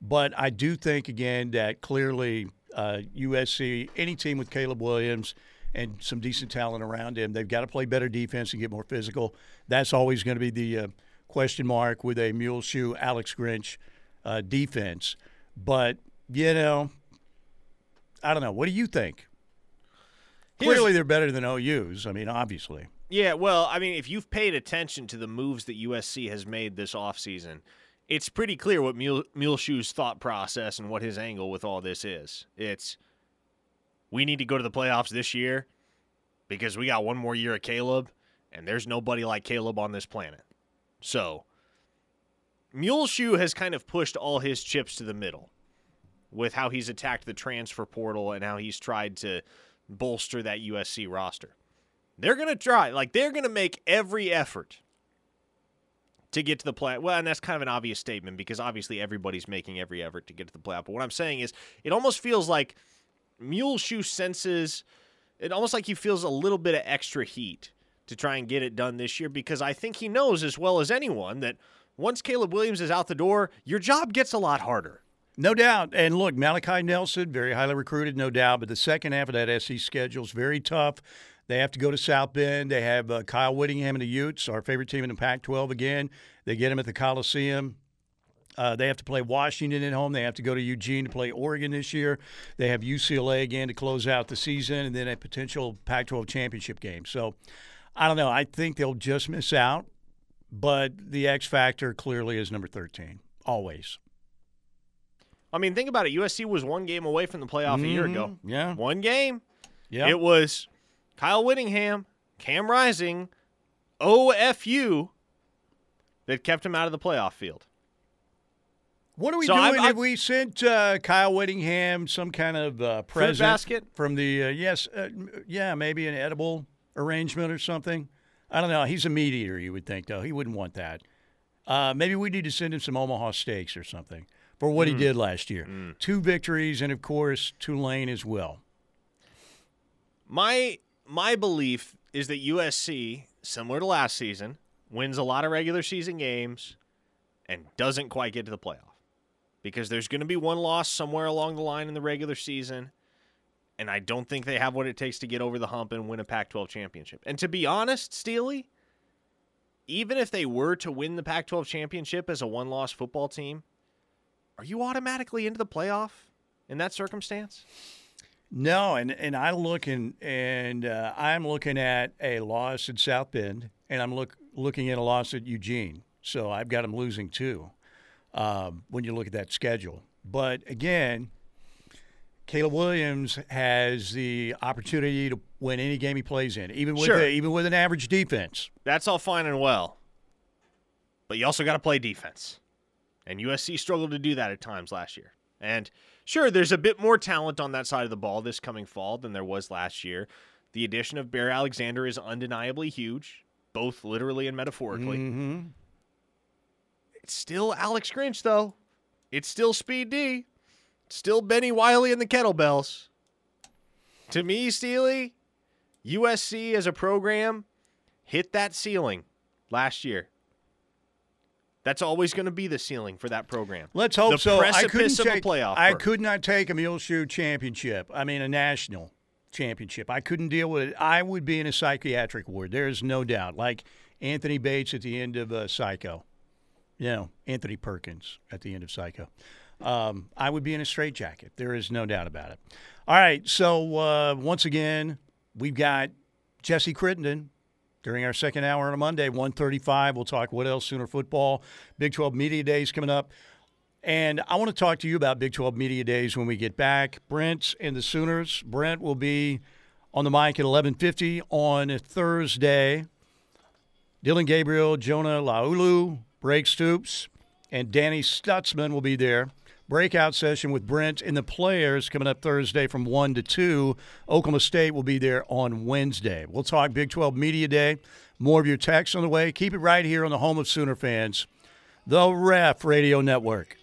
But I do think again that clearly uh, USC, any team with Caleb Williams and some decent talent around him, they've got to play better defense and get more physical. That's always going to be the uh, question mark with a mule shoe Alex Grinch uh, defense. But you know, I don't know. What do you think? Here's- Clearly, they're better than OU's. I mean, obviously. Yeah, well, I mean, if you've paid attention to the moves that USC has made this offseason, it's pretty clear what Mule, Muleshoe's thought process and what his angle with all this is. It's we need to go to the playoffs this year because we got one more year of Caleb, and there's nobody like Caleb on this planet. So, Muleshoe has kind of pushed all his chips to the middle with how he's attacked the transfer portal and how he's tried to bolster that USC roster. They're going to try. Like, they're going to make every effort to get to the play. Well, and that's kind of an obvious statement because obviously everybody's making every effort to get to the playoff. But what I'm saying is, it almost feels like Muleshoe senses, it almost like he feels a little bit of extra heat to try and get it done this year because I think he knows as well as anyone that once Caleb Williams is out the door, your job gets a lot harder. No doubt. And look, Malachi Nelson, very highly recruited, no doubt. But the second half of that SC schedule is very tough. They have to go to South Bend. They have uh, Kyle Whittingham and the Utes, our favorite team in the Pac 12 again. They get them at the Coliseum. Uh, they have to play Washington at home. They have to go to Eugene to play Oregon this year. They have UCLA again to close out the season, and then a potential Pac 12 championship game. So I don't know. I think they'll just miss out. But the X factor clearly is number 13, always. I mean, think about it. USC was one game away from the playoff a year ago. Mhm. Yeah. One game. Yeah. It was Kyle Whittingham, Cam Rising, OFU that kept him out of the playoff field. What are we So doing if I've- we sent uh, Kyle Whittingham some kind of uh, present basket? from the uh, yes, uh, yeah, maybe an edible arrangement or something? I don't know. He's a meat eater, you would think, though. He wouldn't want that. Uh, maybe we need to send him some Omaha steaks or something for what Hmm. he did last year. Two victories, and of course Tulane as well. My my belief is that USC, similar to last season, wins a lot of regular season games and doesn't quite get to the playoff. Because there's going to be one loss somewhere along the line in the regular season, and I don't think they have what it takes to get over the hump and win a Pac-12 championship. And to be honest, Steely, even if they were to win the Pac-12 championship as a one-loss football team, are you automatically into the playoff in that circumstance? No, and, and I look and and uh, I'm looking at a loss at South Bend, and I'm look looking at a loss at Eugene. So I've got them losing too. Um, when you look at that schedule, but again, Caleb Williams has the opportunity to win any game he plays in, even with Sure. a, even with an average defense. That's all fine and well. But you also got to play defense. And USC struggled to do that at times last year. And sure, there's a bit more talent on that side of the ball this coming fall than there was last year. The addition of Bear Alexander is undeniably huge, both literally and metaphorically. Mm-hmm. It's still Alex Grinch, though. It's still Speed D. It's still Benny Wiley and the Kettlebells. To me, Steely, USC as a program hit that ceiling last year. That's always going to be the ceiling for that program. Let's hope the so. I couldn't precipice of a take, playoff I could not take a Muleshoe championship. I mean, a national championship. I couldn't deal with it. I would be in a psychiatric ward. There is no doubt. Like Anthony Bates at the end of uh, Psycho. You know, Anthony Perkins at the end of Psycho. Um, I would be in a straitjacket. There is no doubt about it. All right. So uh, once again, we've got Jesse Crittenden during our second hour on a Monday, 135. We'll talk what else, Sooner football. Big 12 Media Days coming up. And I want to talk to you about Big 12 Media Days when we get back. Brent and the Sooners. Brent will be on the mic at 11:50 on Thursday. Dillon Gabriel, Jonah Laulu, Drake Stoops, and Danny Stutsman will be there. Breakout session with Brent and the players coming up Thursday from 1 to 2. Oklahoma State will be there on Wednesday. We'll talk Big 12 Media Day. More of your texts on the way. Keep it right here on the home of Sooner fans, the Ref Radio Network.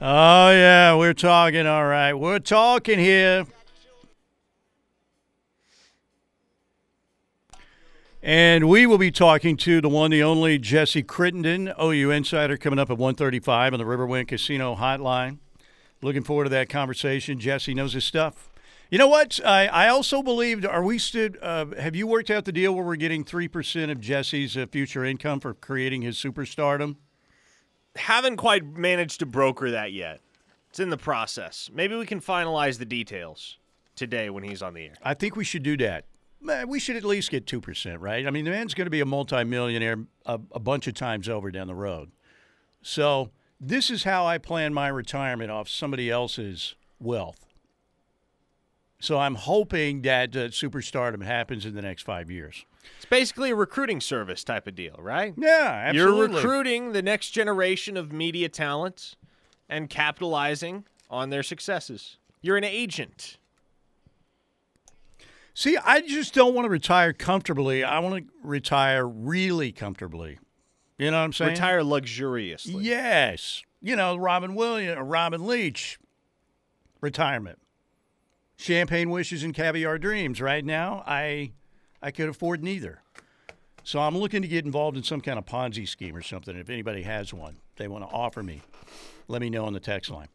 Oh, yeah, we're talking, all right. We're talking here. And we will be talking to the one, the only Jesse Crittenden, OU Insider, coming up at 135 on the Riverwind Casino Hotline. Looking forward to that conversation. Jesse knows his stuff. You know what? I, I also believed, are we still, uh, have you worked out the deal where we're getting 3% of Jesse's uh, future income for creating his superstardom? Haven't quite managed to broker that yet. It's in the process. Maybe we can finalize the details today when he's on the air. I think we should do that. Man, we should at least get 2%, right? I mean, the man's going to be a multimillionaire a, a bunch of times over down the road. So, this is how I plan my retirement off somebody else's wealth. So, I'm hoping that uh, superstardom happens in the next five years. It's basically a recruiting service type of deal, right? Yeah, absolutely. You're recruiting the next generation of media talents and capitalizing on their successes. You're an agent. See, I just don't want to retire comfortably. I want to retire really comfortably. You know what I'm saying? Retire luxuriously. Yes. You know, Robin Williams, uh, Robin Leach, retirement. Champagne wishes and caviar dreams. Right now, I I could afford neither. So I'm looking to get involved in some kind of Ponzi scheme or something. If anybody has one, they want to offer me, let me know on the text line.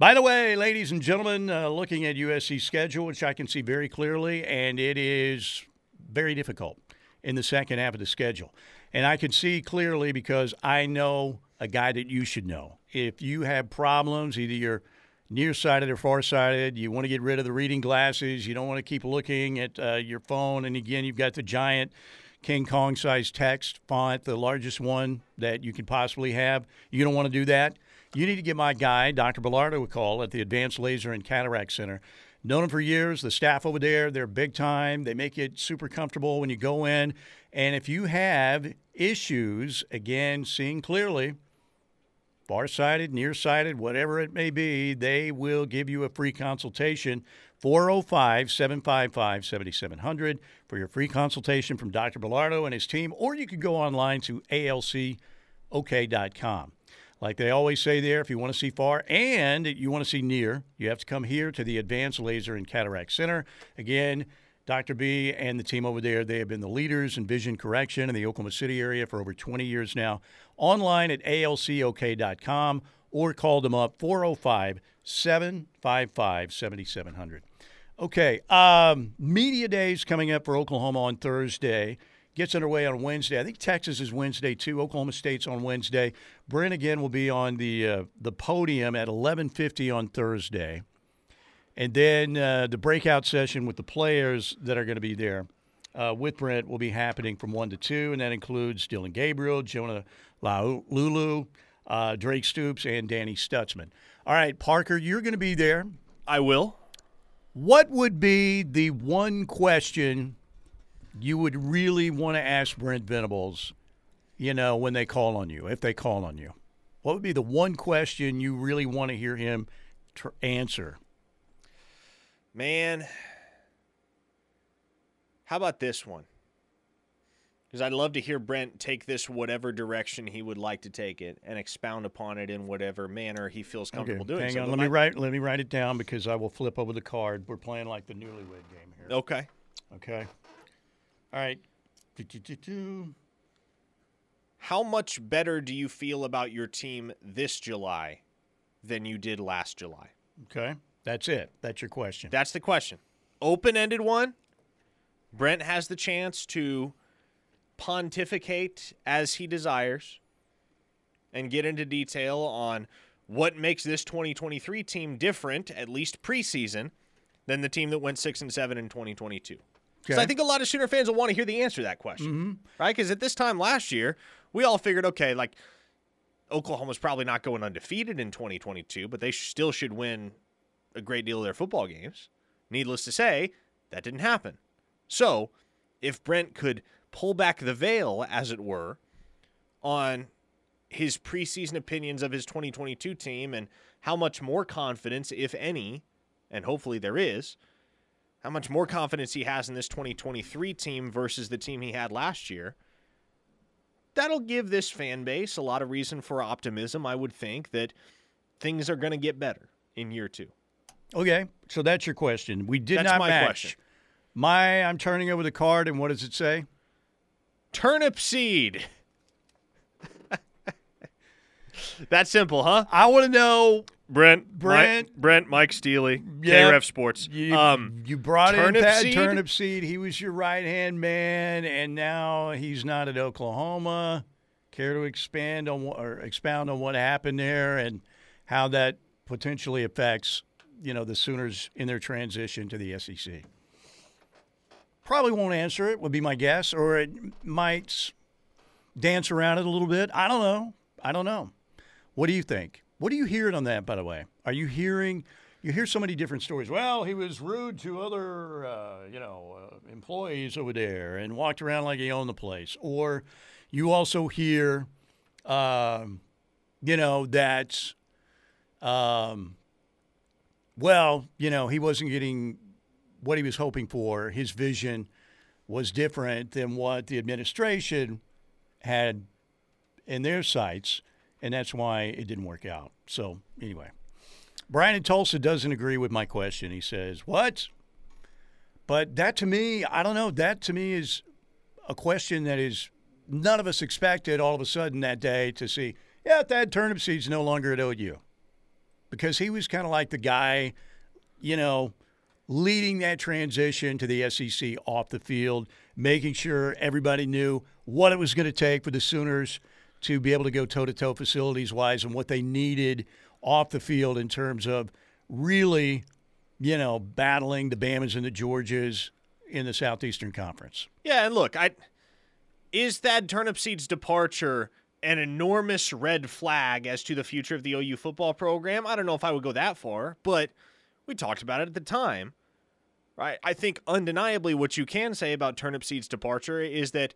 By the way, ladies and gentlemen, uh, looking at USC's schedule, which I can see very clearly, and it is very difficult in the second half of the schedule. And I can see clearly because I know a guy that you should know. If you have problems, either you're nearsighted or farsighted, you want to get rid of the reading glasses, you don't want to keep looking at uh, your phone, and again, you've got the giant King Kong size text font, the largest one that you could possibly have. You don't want to do that. You need to give my guy, Dr. Bellardo, a call at the Advanced Laser and Cataract Center. Known them for years. The staff over there, they're big time. They make it super comfortable when you go in. And if you have issues, again, seeing clearly, farsighted, nearsighted, whatever it may be, they will give you a free consultation. 405 755 7700 for your free consultation from Dr. Bellardo and his team, or you could go online to alcok.com. Like they always say there, if you want to see far and you want to see near, you have to come here to the Advanced Laser and Cataract Center. Again, Dr. B and the team over there, they have been the leaders in vision correction in the Oklahoma City area for over 20 years now. Online at alcok.com or call them up 405 755 7700. Okay, um, media days coming up for Oklahoma on Thursday. Gets underway on Wednesday. I think Texas is Wednesday too. Oklahoma State's on Wednesday. Brent again will be on the uh, the podium at 11:50 on Thursday, and then uh, the breakout session with the players that are going to be there uh, with Brent will be happening from one to two, and that includes Dillon Gabriel, Jonah Laulu, uh, Drake Stoops, and Danny Stutsman. All right, Parker, you're going to be there. I will. What would be the one question you would really want to ask Brent Venables, you know, when they call on you, if they call on you? What would be the one question you really want to hear him tr- answer? Man, how about this one? Because I'd love to hear Brent take this whatever direction he would like to take it and expound upon it in whatever manner he feels comfortable doing. Hang so. on, let me my- write. Let me write it down because I will flip over the card. We're playing like the newlywed game here. Okay. Okay. All right. How much better do you feel about your team this July than you did last July? Okay. That's it. That's your question. That's the question. Open ended one. Brent has the chance to pontificate as he desires and get into detail on what makes this 2023 team different, at least preseason, than the team that went 6 and 7 in 2022. Because I think a lot of Sooner fans will want to hear the answer to that question, mm-hmm. right? Because at this time last year, we all figured, okay, like Oklahoma's probably not going undefeated in 2022, but they still should win a great deal of their football games. Needless to say, that didn't happen. So, if Brent could pull back the veil, as it were, on his preseason opinions of his 2022 team and how much more confidence, if any, and hopefully there is, how much more confidence he has in this 2023 team versus the team he had last year, that'll give this fan base a lot of reason for optimism, I would think, that things are going to get better in year two. Okay. So that's your question. We did That's not my match. question. My, I'm turning over the card, and what does it say? Turnipseed. (laughs) That simple, huh? I want to know. Brent, Brent. Mike, Brent, Mike Steely, Yep. KRF Sports. You, um, you brought in turnip Pat seed? He was your right hand man, and now he's not at Oklahoma. Care to expand on what, or expound on what happened there and how that potentially affects, you know, the Sooners in their transition to the SEC? Probably won't answer it. Would be my guess, or it might dance around it a little bit. I don't know. I don't know. What do you think? What are you hearing on that, by the way? Are you hearing? You hear so many different stories. Well, he was rude to other, uh, you know, uh, employees over there and walked around like he owned the place. Or you also hear, um, you know, that, um, well, you know, he wasn't getting what he was hoping for. His vision was different than what the administration had in their sights, and that's why it didn't work out. So, anyway, Brian in Tulsa doesn't agree with my question. He says, What? But that to me, I don't know. That to me is a question that is none of us expected all of a sudden that day to see, yeah, that Turnipseed's no longer at OU. Because he was kind of like the guy, you know, leading that transition to the SEC off the field, making sure everybody knew what it was going to take for the Sooners to be able to go toe to toe facilities wise and what they needed off the field in terms of really, you know, battling the Bamas and the Georgias in the Southeastern Conference. yeah, and look, I is Thad Turnipseed's departure an enormous red flag as to the future of the OU football program? I don't know if I would go that far, but we talked about it at the time. Right? I think undeniably what you can say about Turnipseed's departure is that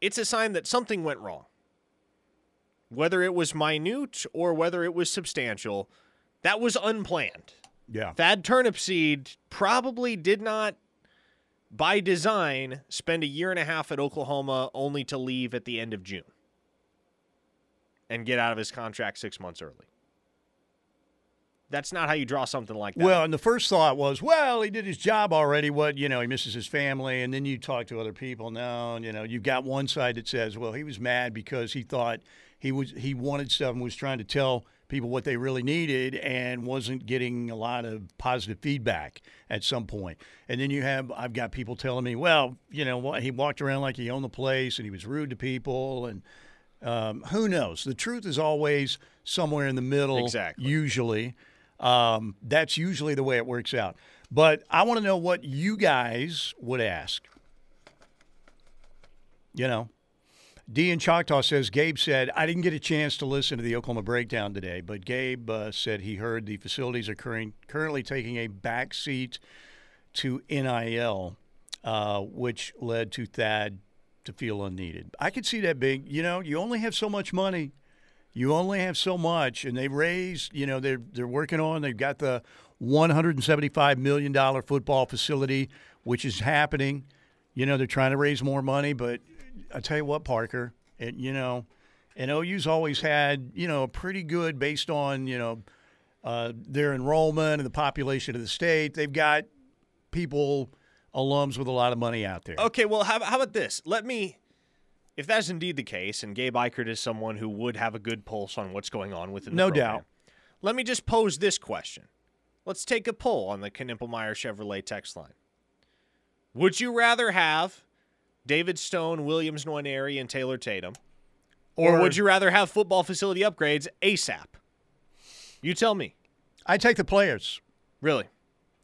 it's a sign that something went wrong. Whether it was minute or whether it was substantial, that was unplanned. Yeah. Thad Turnipseed probably did not, by design, spend a year and a half at Oklahoma only to leave at the end of June and get out of his contract six months early. That's not how you draw something like that. Well, and the first thought was, well, he did his job already. What, you know, he misses his family. And then you talk to other people. No, you know, you've got one side that says, well, he was mad because he thought he was he wanted stuff and was trying to tell people what they really needed and wasn't getting a lot of positive feedback at some point. And then you have I've got people telling me, well, you know, what he walked around like he owned the place and he was rude to people and um, who knows? The truth is always somewhere in the middle. Exactly. Usually, um, that's usually the way it works out. But I want to know what you guys would ask. You know, D in Choctaw says Gabe said I didn't get a chance to listen to the Oklahoma breakdown today, but Gabe uh, said he heard the facilities are current, currently taking a back seat to NIL, uh, which led to Thad to feel unneeded. I could see that big. You know, you only have so much money. You only have so much, and they raised. You know, they're they're working on. They've got the 175 million dollar football facility, which is happening. You know, they're trying to raise more money, but I tell you what, Parker, it, you know, and OU's always had, you know, a pretty good based on, you know, uh, their enrollment and the population of the state. They've got people, alums with a lot of money out there. Okay, well, how, how about this? Let me, if that's indeed the case, and Gabe Ikard is someone who would have a good pulse on what's going on within the No program, doubt. Let me just pose this question. Let's take a poll on the Knippelmeyer Chevrolet text line. Would you rather have David Stone, Williams Nwaneri, and Taylor Tatum? Or, Or- would you rather have football facility upgrades ASAP? You tell me. I take the players. Really.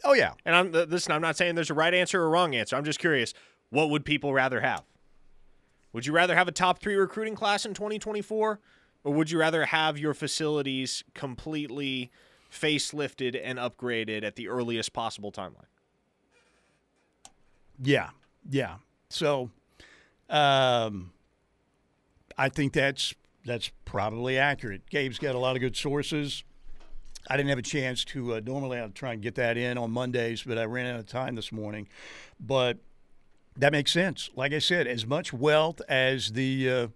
Oh yeah, And I'm listen, I'm not saying there's a right answer or wrong answer. I'm just curious, what would people rather have? Would you rather have a top 3 recruiting class in 2024 or would you rather have your facilities completely facelifted and upgraded at the earliest possible timeline? yeah, yeah. So, um, I think that's that's probably accurate. Gabe's got a lot of good sources. I didn't have a chance to. Uh, normally, I'd try and get that in on Mondays, but I ran out of time this morning. But that makes sense. Like I said, as much wealth as the uh,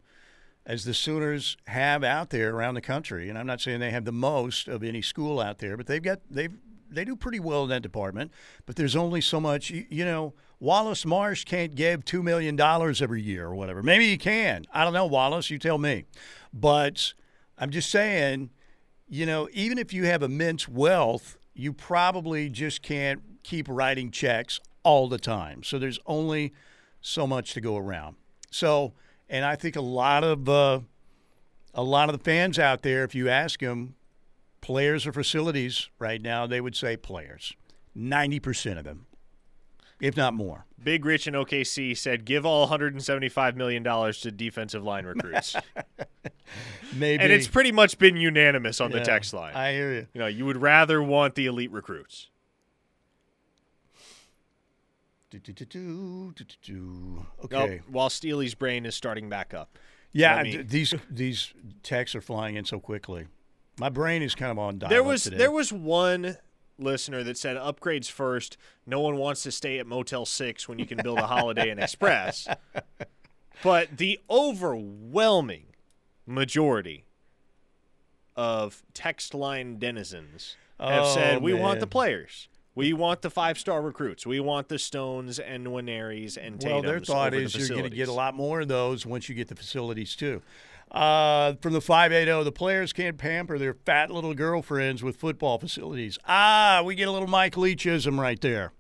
as the Sooners have out there around the country, and I'm not saying they have the most of any school out there, but they've got they've they do pretty well in that department. But there's only so much. You, you know, Wallace Marsh can't give two million dollars every year or whatever. Maybe he can. I don't know, Wallace. You tell me. But I'm just saying, you know, even if you have immense wealth, you probably just can't keep writing checks all the time. So there's only so much to go around. So, and I think a lot of uh, a lot of the fans out there, if you ask them, players or facilities right now, they would say players. Ninety percent of them, if not more. Big Rich in OKC said, "Give all 175 million dollars to defensive line recruits," (laughs) Maybe. and it's pretty much been unanimous on the Yeah, text line. I hear you. you know, you would rather want the elite recruits. Do-do-do-do, do-do-do. Nope, Okay. while Steely's brain is starting back up. Yeah, me- th- these these texts are flying in so quickly. My brain is kind of on dial. There was today. there was one listener that said upgrades first. No one wants to stay at Motel Six when you can build a Holiday Inn Express. (laughs) But the overwhelming majority of text line denizens have Oh, said we want the players. We want the five star recruits. We want the Stones and Nwaneris and Tatums Well, their thought over the is you're going to get a lot more of those once you get the facilities too. Uh, from the 580, the players can't pamper their fat little girlfriends with football facilities. Ah, we get a little Mike Leachism right there.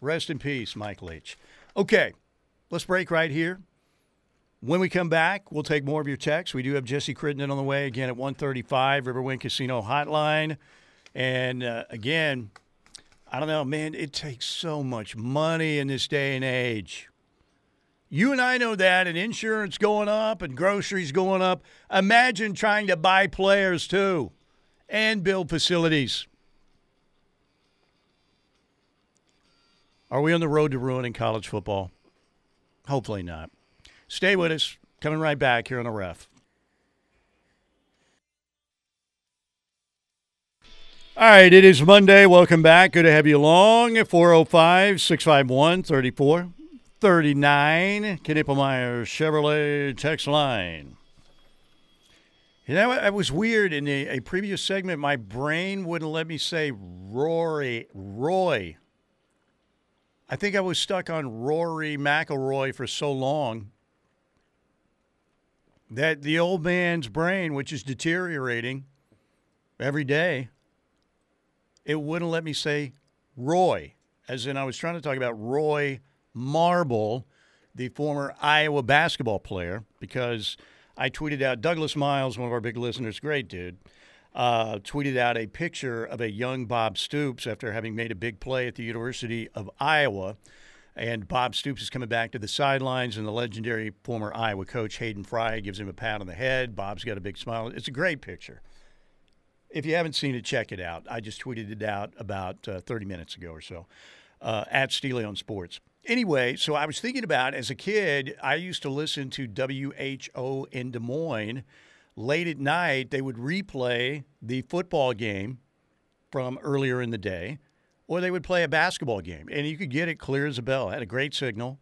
Rest in peace, Mike Leach. Okay, let's break right here. When we come back, we'll take more of your texts. We do have Jesse Crittenden on the way again at 135 Riverwind Casino Hotline. And uh, again, I don't know, man, it takes so much money in this day and age. You and I know that, and insurance going up and groceries going up. Imagine trying to buy players too and build facilities. Are we on the road to ruining college football? Hopefully not. Stay with us. Coming right back here on the ref. All right, it is Monday. Welcome back. Good to have you along. 405 651 3439. Knippelmeyer Chevrolet text line. You know, it was weird. In a, a previous segment, my brain wouldn't let me say Rory, Roy. I think I was stuck on Rory McIlroy for so long that the old man's brain, which is deteriorating every day, it wouldn't let me say Roy, as in I was trying to talk about Roy Marble, the former Iowa basketball player, because I tweeted out Douglas Miles, one of our big listeners, great dude, uh, tweeted out a picture of a young Bob Stoops after having made a big play at the University of Iowa. And Bob Stoops is coming back to the sidelines, and the legendary former Iowa coach Hayden Fry gives him a pat on the head. Bob's got a big smile. It's a great picture. If you haven't seen it, check it out. I just tweeted it out about uh, 30 minutes ago or so uh, at Steely on Sports. Anyway, so I was thinking about as a kid, I used to listen to WHO in Des Moines. Late at night, they would replay the football game from earlier in the day or they would play a basketball game, and you could get it clear as a bell. It had a great signal.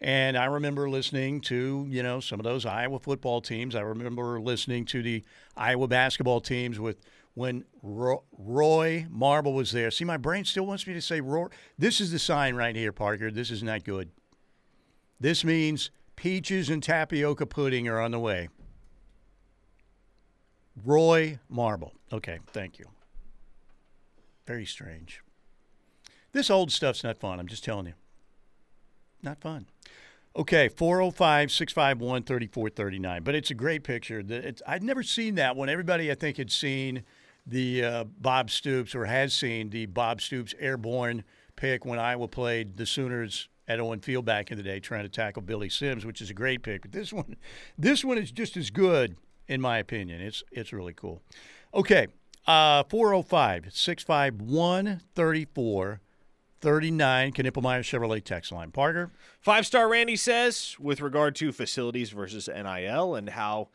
And I remember listening to, you know, some of those Iowa football teams. I remember listening to the Iowa basketball teams with when Roy Marble was there. See, my brain still wants me to say Roy. This is the sign right here, Parker. This is not good. This means peaches and tapioca pudding are on the way. Roy Marble. Okay, thank you. Very strange. This old stuff's not fun. I'm just telling you. Not fun. Okay, 405 651 3439. But it's a great picture. It's, I'd never seen that one. Everybody, I think, had seen the uh, Bob Stoops or has seen the Bob Stoops airborne pick when Iowa played the Sooners at Owen Field back in the day, trying to tackle Billy Sims, which is a great pick. But this one, this one is just as good, in my opinion. It's it's really cool. Okay, uh, 405 651 34 39 Knippelmeyer Chevrolet text line. Parker? Five star Randy says, with regard to facilities versus NIL and how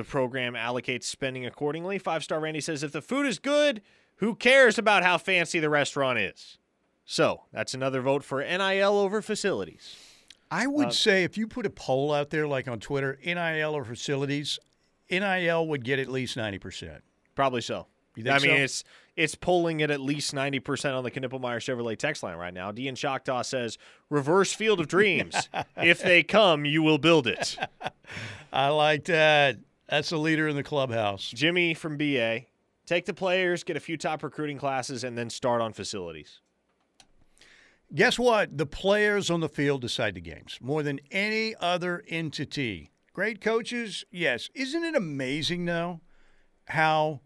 the program allocates spending accordingly, five star Randy says, if the food is good, who cares about how fancy the restaurant is? So that's another vote for NIL over facilities. I would uh, say if you put a poll out there like on Twitter, NIL or facilities, NIL would get at least 90%. Probably so. I mean, it's it's pulling it at least 90% on the Knippelmeyer Chevrolet text line right now. Dean Choctaw says, reverse field of dreams. (laughs) if they come, you will build it. I like that. That's a leader in the clubhouse. Jimmy from BA, take the players, get a few top recruiting classes, and then start on facilities. Guess what? The players on the field decide the games more than any other entity. Great coaches, yes. Isn't it amazing, though, how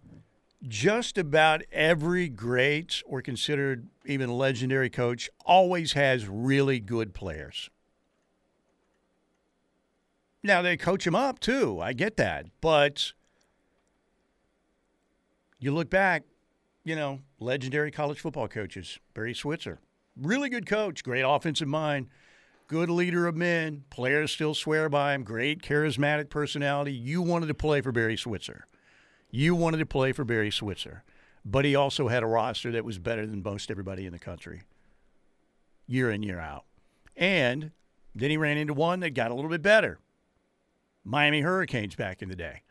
just about every great or considered even legendary coach always has really good players. Now they coach him up too. I get that. But you look back, you know, legendary college football coaches, Barry Switzer, really good coach, great offensive mind, good leader of men. Players still swear by him, great charismatic personality. You wanted to play for Barry Switzer. You wanted to play for Barry Switzer, but he also had a roster that was better than most everybody in the country, year in, year out. And then he ran into one that got a little bit better Miami Hurricanes back in the day.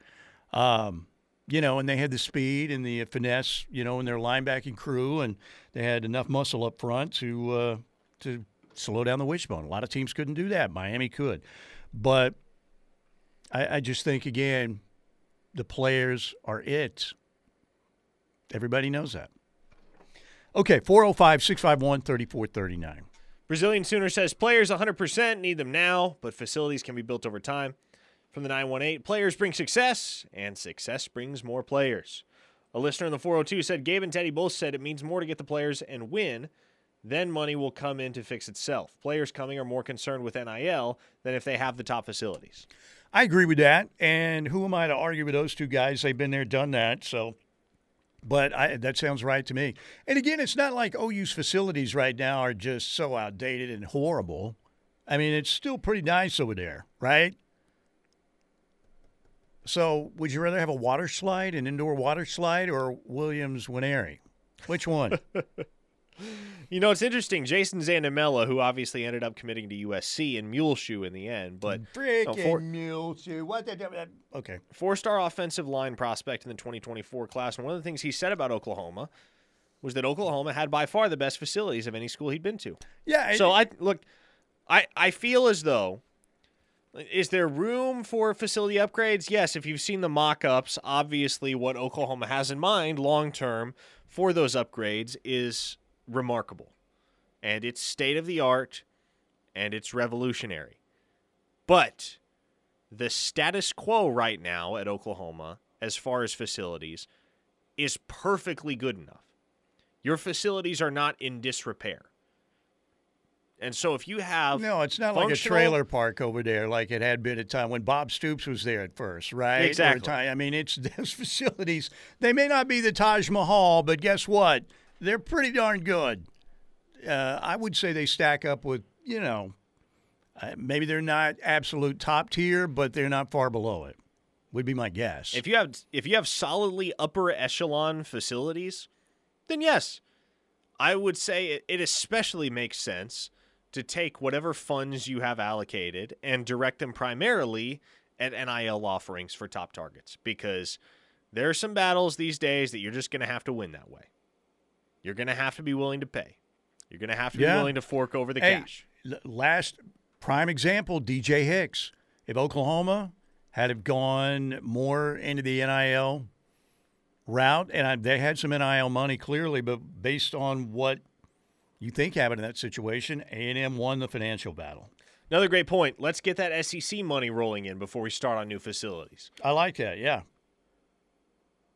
Um, you know, and they had the speed and the finesse, you know, in their linebacking crew, and they had enough muscle up front to uh, to slow down the wishbone. A lot of teams couldn't do that. Miami could, but I, I just think again, the players are it. Everybody knows that. Okay, 405 651 3439. Brazilian Sooner says players 100% need them now, but facilities can be built over time. From the 918, players bring success, and success brings more players. A listener in the 402 said Gabe and Teddy both said it means more to get the players and win. Then money will come in to fix itself. Players coming are more concerned with NIL than if they have the top facilities. I agree with that. And who am I to argue with those two guys? They've been there, done that. So, but I, that sounds right to me. And again, it's not like OU's facilities right now are just so outdated and horrible. I mean, it's still pretty nice over there, right? So, would you rather have a water slide, an indoor water slide, or Williams Nwaneri? Which one? (laughs) You know, it's interesting. Jason Zandamela, who obviously ended up committing to USC and Muleshoe in the end, but freaking no, four, Muleshoe. What the? Okay, four-star offensive line prospect in the 2024 class. And one of the things he said about Oklahoma was that Oklahoma had by far the best facilities of any school he'd been to. Yeah. So I look, I I feel as though. Is there room for facility upgrades? Yes, if you've seen the mock ups, obviously what Oklahoma has in mind long term for those upgrades is remarkable. And it's state of the art and it's revolutionary. But the status quo right now at Oklahoma, as far as facilities, is perfectly good enough. Your facilities are not in disrepair. And so if you have No, it's not like a trailer park over there like it had been at time when Bob Stoops was there at first, right? Exactly. time- I mean, it's (laughs) those facilities. They may not be the Taj Mahal, but guess what? They're pretty darn good. Uh, I would say they stack up with, you know, uh, maybe they're not absolute top tier, but they're not far below it. Would be my guess. If you have if you have solidly upper echelon facilities, then yes, I would say it, it especially makes sense to take whatever funds you have allocated and direct them primarily at NIL offerings for top targets because there are some battles these days that you're just going to have to win that way. You're going to have to be willing to pay. You're going to have to Yeah. be willing to fork over the Hey, cash. l- last prime example, DJ Hicks. If Oklahoma had have gone more into the NIL route, and I, they had some NIL money clearly, but based on what you think happened in that situation, A&M won the financial battle. Another great point. Let's get that SEC money rolling in before we start on new facilities. I like that. Yeah.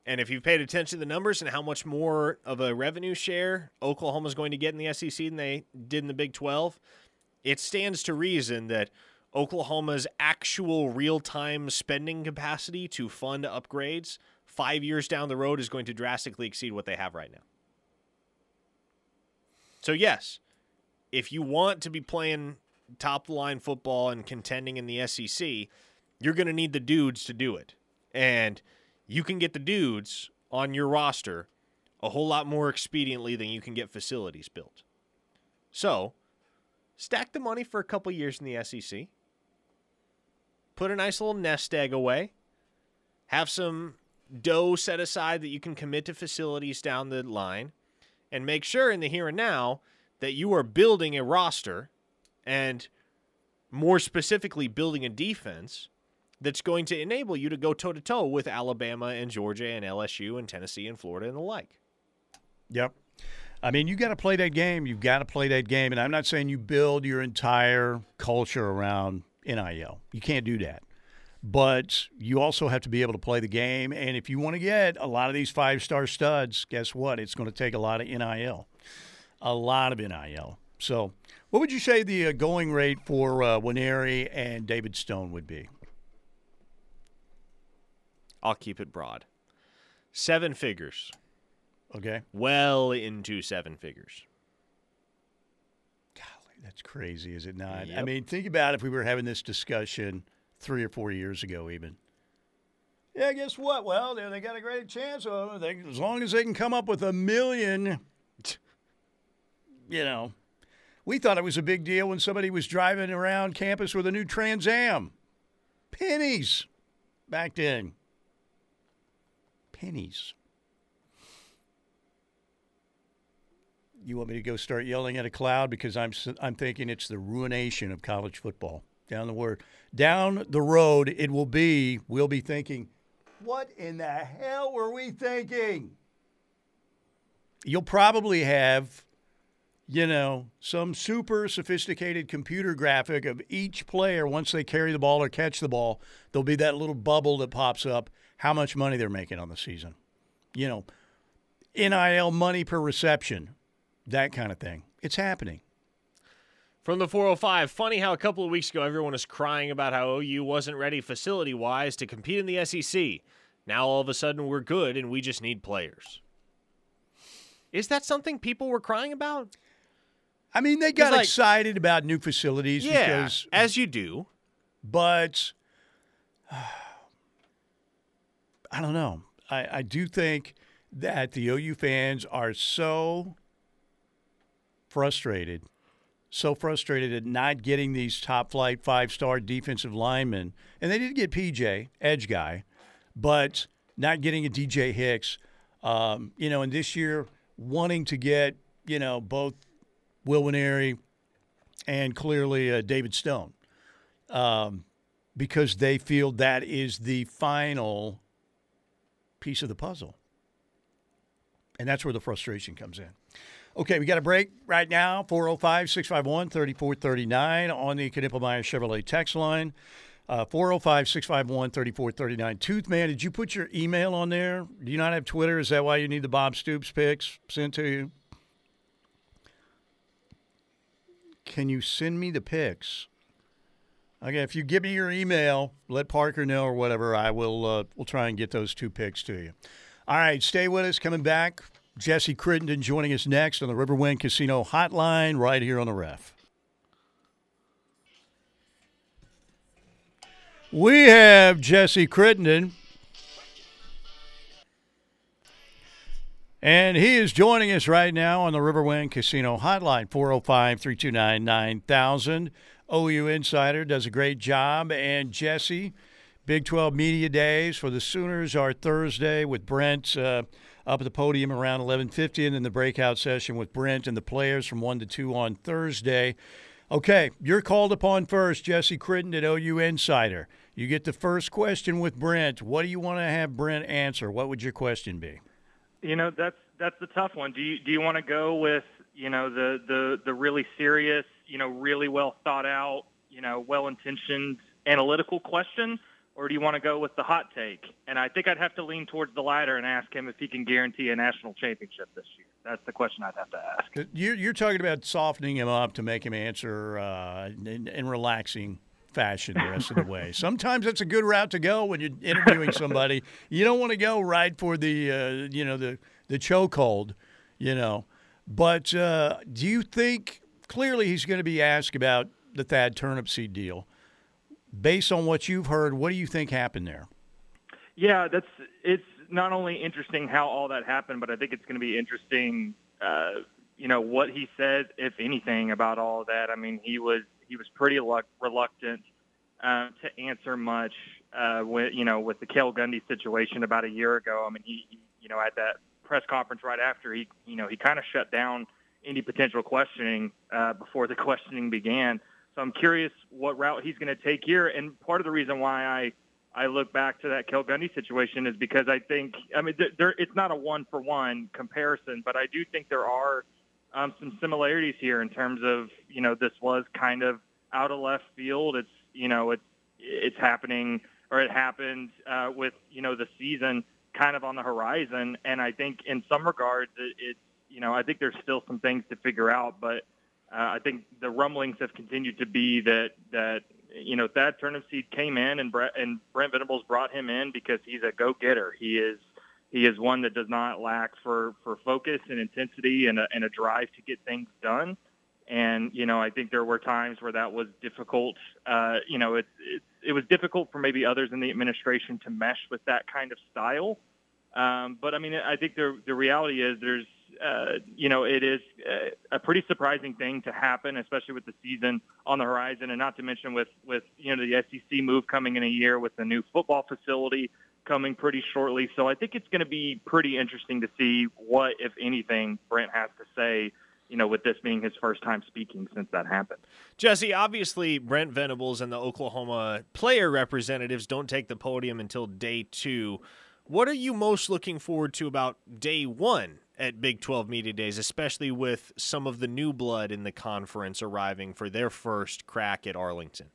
And if you've paid attention to the numbers and how much more of a revenue share Oklahoma's going to get in the SEC than they did in the Big 12, it stands to reason that Oklahoma's actual real time spending capacity to fund upgrades five years down the road is going to drastically exceed what they have right now. So, yes, if you want to be playing top line football and contending in the SEC, you're going to need the dudes to do it. And you can get the dudes on your roster a whole lot more expediently than you can get facilities built. So, stack the money for a couple years in the SEC. Put a nice little nest egg away. Have some dough set aside that you can commit to facilities down the line. And make sure in the here and now that you are building a roster and more specifically building a defense that's going to enable you to go toe to toe with Alabama and Georgia and LSU and Tennessee and Florida and the like. Yep. I mean, you got to play that game. You've got to play that game. And I'm not saying you build your entire culture around NIL. You can't do that. But you also have to be able to play the game. And if you want to get a lot of these five star studs, guess what? It's going to take a lot of NIL. A lot of NIL. So, what would you say the uh, going rate for uh, Nwaneri and David Stone would be? I'll keep it broad. Seven figures. Okay. Well into seven figures. Golly, that's crazy, is it not? I mean, think about if we were having this discussion three or four years ago, even. Yeah, guess what? Well, they, they got a great chance of. They, as long as they can come up with a million, you know. We thought it was a big deal when somebody was driving around campus with a new Trans Am. Pennies back then. Pennies. You want me to go start yelling at a cloud because I'm I'm thinking it's the ruination of college football. Down the word, down the road, it will be. We'll be thinking, what in the hell were we thinking? You'll probably have, you know, some super sophisticated computer graphic of each player once they carry the ball or catch the ball. There'll be that little bubble that pops up. How much money they're making on the season? You know, NIL money per reception, that kind of thing. It's happening. From the 405, funny how a couple of weeks ago everyone was crying about how OU wasn't ready facility wise to compete in the SEC. Now all of a sudden we're good and we just need players. Is that something people were crying about? I mean, they got like- excited about new facilities Yeah, because, as you do. but (sighs) I don't know. I, I do think that the OU fans are so frustrated, so frustrated at not getting these top flight five star defensive linemen. And they did get PJ, edge guy, but not getting a DJ Hicks. Um, you know, and this year wanting to get, you know, both Will Nwaneri and clearly uh, David Stone um, because they feel that is the final piece of the puzzle. And that's where the frustration comes in. Okay, we got a break right now 405 651 3439 on the Knippelmeyer Chevrolet text line. Uh, 405 651 3439. Toothman, did you put your email on there? Do you not have Twitter? Is that why you need the Bob Stoops pics sent to you? can you send me the pics? Okay, if you give me your email, let Parker know or whatever, I will. Uh, we'll try and get those two picks to you. All right, stay with us. Coming back, Jesse Crittenden joining us next on the Riverwind Casino Hotline, right here on the Ref. We have Jesse Crittenden. And he is joining us right now on the Riverwind Casino Hotline, 405 329 9000. OU Insider does a great job. And Jesse, Big 12 Media Days for the Sooners are Thursday with Brent uh, up at the podium around 11:50, and then the breakout session with Brent and the players from 1 to 2 on Thursday. Okay, you're called upon first, Jesse Crittenden at OU Insider. You get the first question with Brent. What do you want to have Brent answer? What would your question be? You know, that's that's the tough one. Do you do you want to go with you know the the the really serious, you know, really well thought out, you know, well intentioned analytical question, or do you want to go with the hot take? And I think I'd have to lean towards the latter and ask him if he can guarantee a national championship this year. That's the question I'd have to ask. You're, you're talking about softening him up to make him answer uh, in, in relaxing fashion the rest of the way. (laughs) Sometimes that's a good route to go when you're interviewing somebody. You don't want to go right for the uh, you know the the chokehold, you know. But uh, do you think clearly he's going to be asked about the Thad Turnipseed deal? Based on what you've heard, what do you think happened there? Yeah, that's it's not only interesting how all that happened, but I think it's going to be interesting. Uh, you know what he said, if anything, about all that. I mean, he was he was pretty reluctant uh, to answer much uh, with you know with the Cale Gundy situation about a year ago. I mean, he, he you know at that press conference right after he you know he kind of shut down any potential questioning uh, before the (laughs) questioning began. So I'm curious what route he's going to take here. And part of the reason why I I look back to that Cale Gundy situation is because I think I mean there, it's not a one for one comparison, but I do think there are um, some similarities here in terms of you know this was kind of out of left field. It's you know it's it's happening or it happened uh, with you know the season kind of on the horizon, and I think in some regards it, it's you know I think there's still some things to figure out, but I think the rumblings have continued to be that that you know Thad Turnipseed came in and Brent, and Brent Venables brought him in because he's a go getter. He is he is one that does not lack for, for focus and intensity and a, and a drive to get things done. And, you know, I think there were times where that was difficult. Uh, you know, it, it, it was difficult for maybe others in the administration to mesh with that kind of style. Um, but I mean, I think the, the reality is there's, uh, you know, it is a pretty surprising thing to happen, especially with the season on the horizon, and not to mention with with you know the SEC move coming in a year with the new football facility coming pretty shortly. So I think it's going to be pretty interesting to see what, if anything, Brent has to say. You know, with this being his first time speaking since that happened. Jesse, obviously, Brent Venables and the Oklahoma player representatives don't take the podium until day two. What are you most looking forward to about day one at Big 12 Media Days, especially with some of the new blood in the conference arriving for their first crack at Arlington?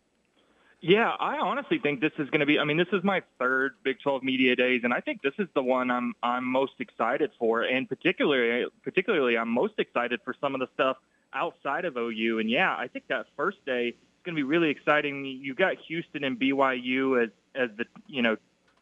Yeah, I honestly think this is going to be. I mean, this is my third Big 12 Media Days, and I think this is the one I'm I'm most excited for, and particularly particularly I'm most excited for some of the stuff outside of OU. And yeah, I think that first day is going to be really exciting. You've got Houston and BYU as as the you know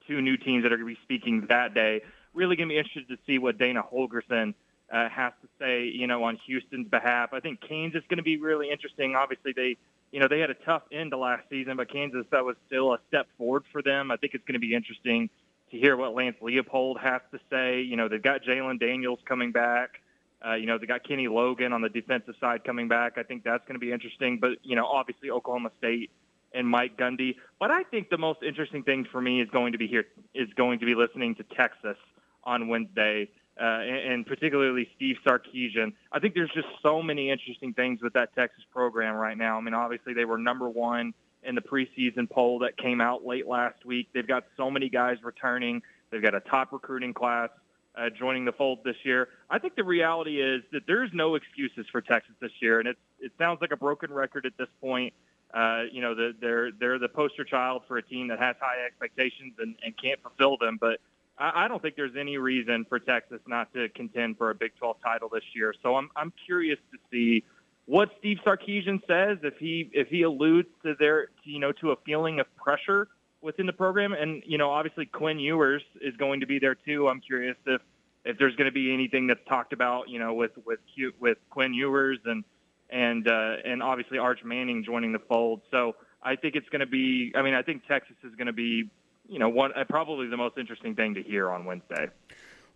two new teams that are going to be speaking that day. Really going to be interested to see what Dana Holgorsen uh, has to say, you know, on Houston's behalf. I think Kansas is going to be really interesting. Obviously, they you know, they had a tough end to last season, but Kansas, that was still a step forward for them. I think it's going to be interesting to hear what Lance Leipold has to say. You know, they've got Jalon Daniels coming back. Uh, you know, they got Kenny Logan on the defensive side coming back. I think that's going to be interesting. But, you know, obviously Oklahoma State and Mike Gundy. But I think the most interesting thing for me is going to be here is going to be listening to Texas on Wednesday uh, and, and particularly Steve Sarkisian. I think there's just so many interesting things with that Texas program right now. I mean, obviously they were number one in the preseason poll that came out late last week. They've got so many guys returning. They've got a top recruiting class uh, joining the fold this year. I think the reality is that there's no excuses for Texas this year, and it's it sounds like a broken record at this point. Uh, you know, the, they're they're the poster child for a team that has high expectations and, and can't fulfill them. But I, I don't think there's any reason for Texas not to contend for a Big 12 title this year. So I'm I'm curious to see what Steve Sarkisian says, if he if he alludes to their you know to a feeling of pressure within the program, and you know obviously Quinn Ewers is going to be there too. I'm curious if if there's going to be anything that's talked about, you know, with with with Quinn Ewers and and uh, and obviously Arch Manning joining the fold. So I think it's going to be. I mean, I think Texas is going to be, you know, one uh, probably the most interesting thing to hear on Wednesday.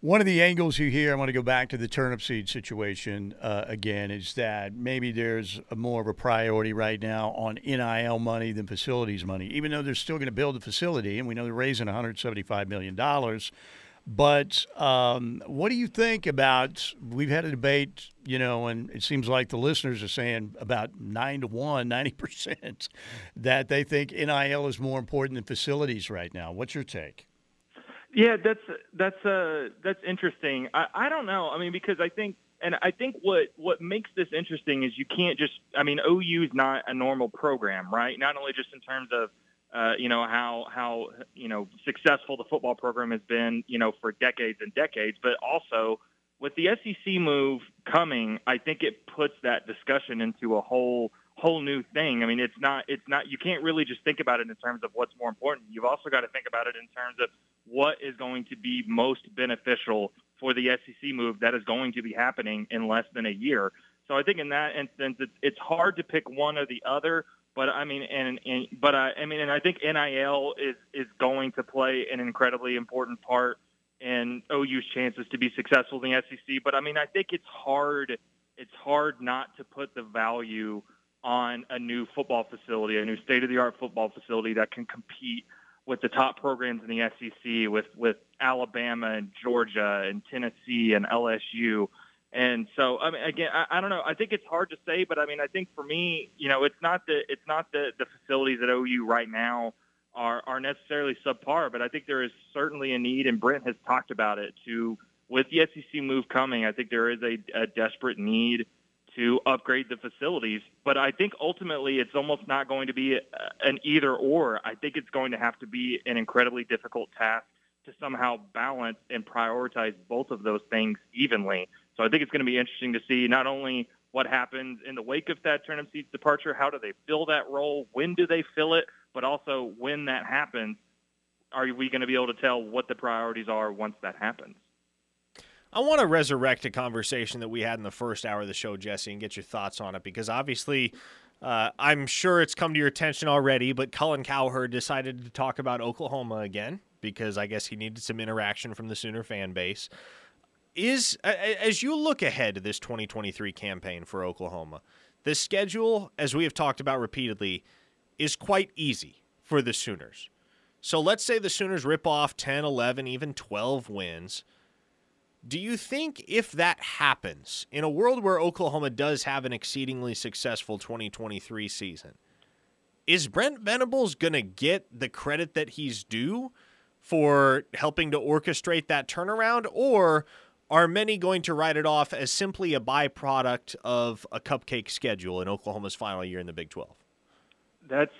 One of the angles you hear, I want to go back to the Turnipseed situation uh, again, is that maybe there's more of a priority right now on NIL money than facilities money, even though they're still going to build a facility, and we know they're raising $175 million. But um, what do you think about? We've had a debate, you know, and it seems like the listeners are saying about nine to one, (laughs) 90%, that they think NIL is more important than facilities right now. What's your take? Yeah, that's that's uh that's interesting. I, I don't know. I mean, because I think and I think what what makes this interesting is you can't just. I mean, OU is not a normal program, right? Not only just in terms of uh, you know how how you know successful the football program has been, you know, for decades and decades, but also with the SEC move coming, I think it puts that discussion into a whole whole new thing. I mean, it's not it's not you can't really just think about it in terms of what's more important. You've also got to think about it in terms of what is going to be most beneficial for the SEC move that is going to be happening in less than a year. So I think in that instance, it's, it's hard to pick one or the other. But I mean, and, and but I, I mean, and I think NIL is is going to play an incredibly important part in OU's chances to be successful in the SEC. But I mean, I think it's hard. It's hard not to put the value on a new football facility, a new state-of-the-art football facility that can compete with the top programs in the SEC, with with Alabama and Georgia and Tennessee and LSU. And so, I mean, again, I, I don't know. I think it's hard to say, but I mean, I think for me, you know, it's not the it's not the the facilities at OU right now are are necessarily subpar, but I think there is certainly a need, and Brent has talked about it. To with the SEC move coming, I think there is a, a desperate need to upgrade the facilities. But I think ultimately it's almost not going to be an either or. I think it's going to have to be an incredibly difficult task to somehow balance and prioritize both of those things evenly. So I think it's going to be interesting to see not only what happens in the wake of that Turnipseed's departure, how do they fill that role, when do they fill it, but also when that happens, are we going to be able to tell what the priorities are once that happens? I want to resurrect a conversation that we had in the first hour of the show, Jesse, and get your thoughts on it because obviously, uh, I'm sure it's come to your attention already, but Colin Cowherd decided to talk about Oklahoma again because I guess he needed some interaction from the Sooner fan base. Is as you look ahead to this 2023 campaign for Oklahoma, the schedule, as we have talked about repeatedly, is quite easy for the Sooners. So let's say the Sooners rip off 10, 11, even 12 wins do you think if that happens in a world where Oklahoma does have an exceedingly successful 2023 season, is Brent Venables going to get the credit that he's due for helping to orchestrate that turnaround? Or are many going to write it off as simply a byproduct of a cupcake schedule in Oklahoma's final year in the Big 12? That's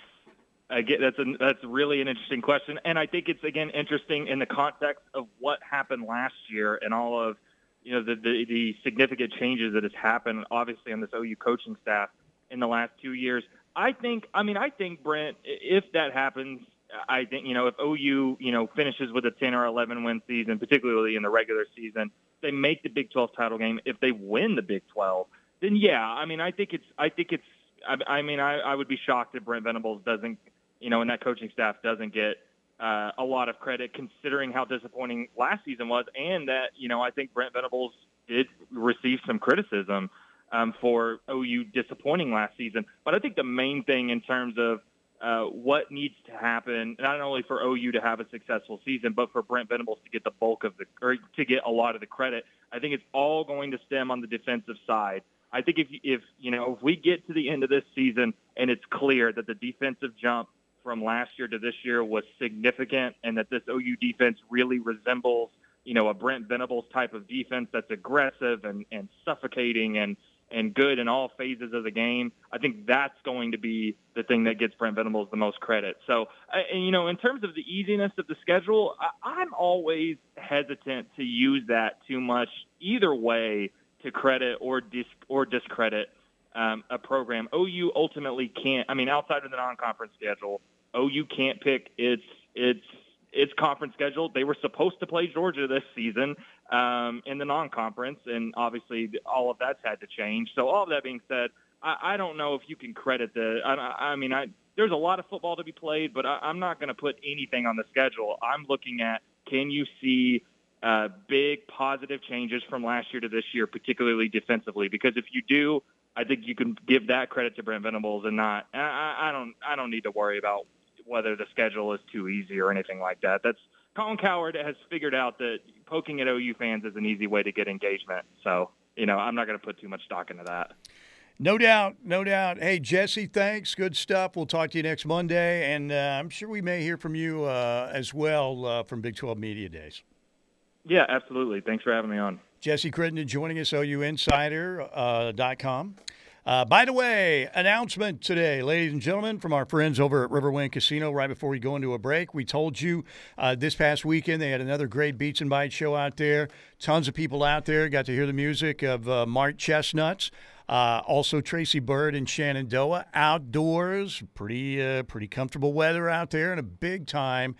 Again, that's a, that's really an interesting question, and I think it's again interesting in the context of what happened last year and all of you know the, the the significant changes that has happened, obviously on this OU coaching staff in the last two years. I think, I mean, I think Brent, if that happens, I think you know if OU you know finishes with a 10 or 11 win season, particularly in the regular season, they make the Big 12 title game. If they win the Big 12, then yeah, I mean, I think it's I think it's I, I mean, I, I would be shocked if Brent Venables doesn't you know, and that coaching staff doesn't get uh, a lot of credit considering how disappointing last season was, and that you know I think Brent Venables did receive some criticism um, for OU disappointing last season. But I think the main thing in terms of uh, what needs to happen, not only for OU to have a successful season, but for Brent Venables to get the bulk of the or to get a lot of the credit, I think it's all going to stem on the defensive side. I think if if you know if we get to the end of this season and it's clear that the defensive jump from last year to this year was significant, and that this OU defense really resembles, you know, a Brent Venables type of defense that's aggressive and, and suffocating and and good in all phases of the game. I think that's going to be the thing that gets Brent Venables the most credit. So, and, you know, in terms of the easiness of the schedule, I'm always hesitant to use that too much either way to credit or dis or discredit um, a program. OU ultimately can't. I mean, outside of the non-conference schedule, OU can't pick its its its conference schedule. They were supposed to play Georgia this season um, in the non-conference, and obviously all of that's had to change. So all of that being said, I, I don't know if you can credit the. I, I mean, I there's a lot of football to be played, but I, I'm not going to put anything on the schedule. I'm looking at can you see uh, big positive changes from last year to this year, particularly defensively? Because if you do, I think you can give that credit to Brent Venables and not. I, I don't. I don't need to worry about whether the schedule is too easy or anything like that. That's Colin Cowherd has figured out that poking at OU fans is an easy way to get engagement. So you know, I'm not going to put too much stock into that. No doubt, no doubt. Hey, Jesse, thanks. Good stuff. We'll talk to you next Monday, and uh, I'm sure we may hear from you uh, as well uh, from Big 12 Media Days. Yeah, absolutely. Thanks for having me on. Jesse Crittenden joining us, OUinsider.com. Uh, by the way, announcement today, ladies and gentlemen, from our friends over at Riverwind Casino. Right before we go into a break, we told you uh, this past weekend they had another great Beats and Bites show out there. Tons of people out there got to hear the music of uh, Mark Chesnutt's. Uh, also, Tracy Byrd and Shenandoah outdoors, pretty uh, pretty comfortable weather out there, and a big time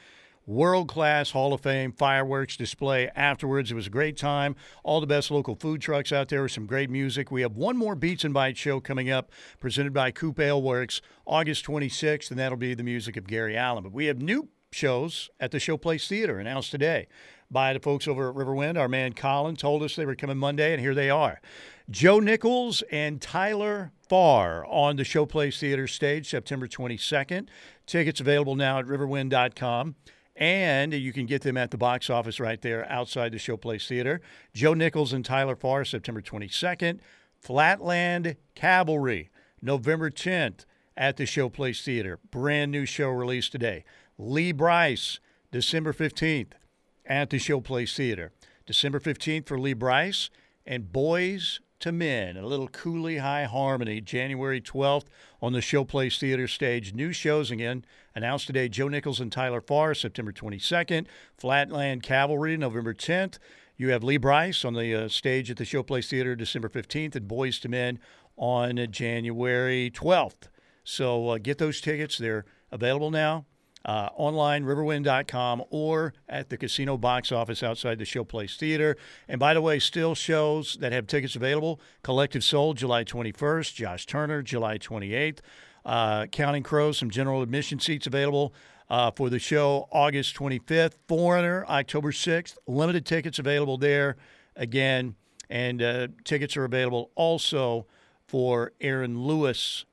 world class Hall of Fame fireworks display afterwards. It was a great time. All the best local food trucks out there with some great music. We have one more Beats and Bites show coming up, presented by Coop Ale Works, August 26th, and that'll be the music of Gary Allan. But we have new shows at the Showplace Theater announced today by the folks over at Riverwind. Our man Colin told us they were coming Monday, and here they are. Joe Nichols and Tyler Farr on the Showplace Theater stage September 22nd. Tickets available now at riverwind.com. And you can get them at the box office right there outside the Showplace Theater. Joe Nichols and Tyler Farr, September 22nd. Flatland Cavalry, November 10th at the Showplace Theater. Brand new show released today. Lee Brice, December 15th at the Showplace Theater. December 15th for Lee Brice and Boyz II Men, a little Cooley High Harmony, January 12th on the Showplace Theater stage. New shows again announced today Joe Nichols and Tyler Farr, September 22nd. Flatland Cavalry, November 10th. You have Lee Brice on the uh, stage at the Showplace Theater, December 15th, and Boyz II Men on January 12th. So uh, get those tickets. They're available now uh, online, riverwind.com, or at the casino box office outside the Showplace Theater. And by the way, still shows that have tickets available Collective Soul, July 21st, Josh Turner, July 28th. Uh, Counting Crows, some general admission seats available. Uh, for the show August 25th. Foreigner, October 6th. Limited tickets available there again. And uh, tickets are available also for Aaron Lewis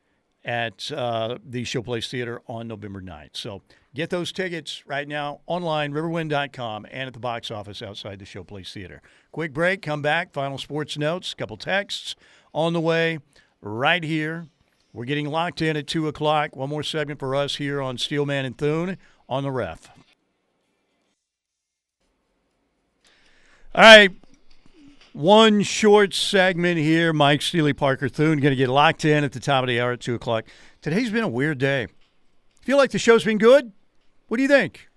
at uh, the Showplace Theater on November 9th. So get those tickets right now online, riverwind.com, and at the box office outside the Showplace Theater. Quick break, come back, final sports notes, couple texts on the way right here we're getting locked in at 2 o'clock. One more segment for us here on Steelman and Thune on the ref. All right. One short segment here. Mike Steely Parker Thune going to get locked in at the top of the hour at 2 o'clock. Today's been a weird day. Feel like the show's been good? What do you think?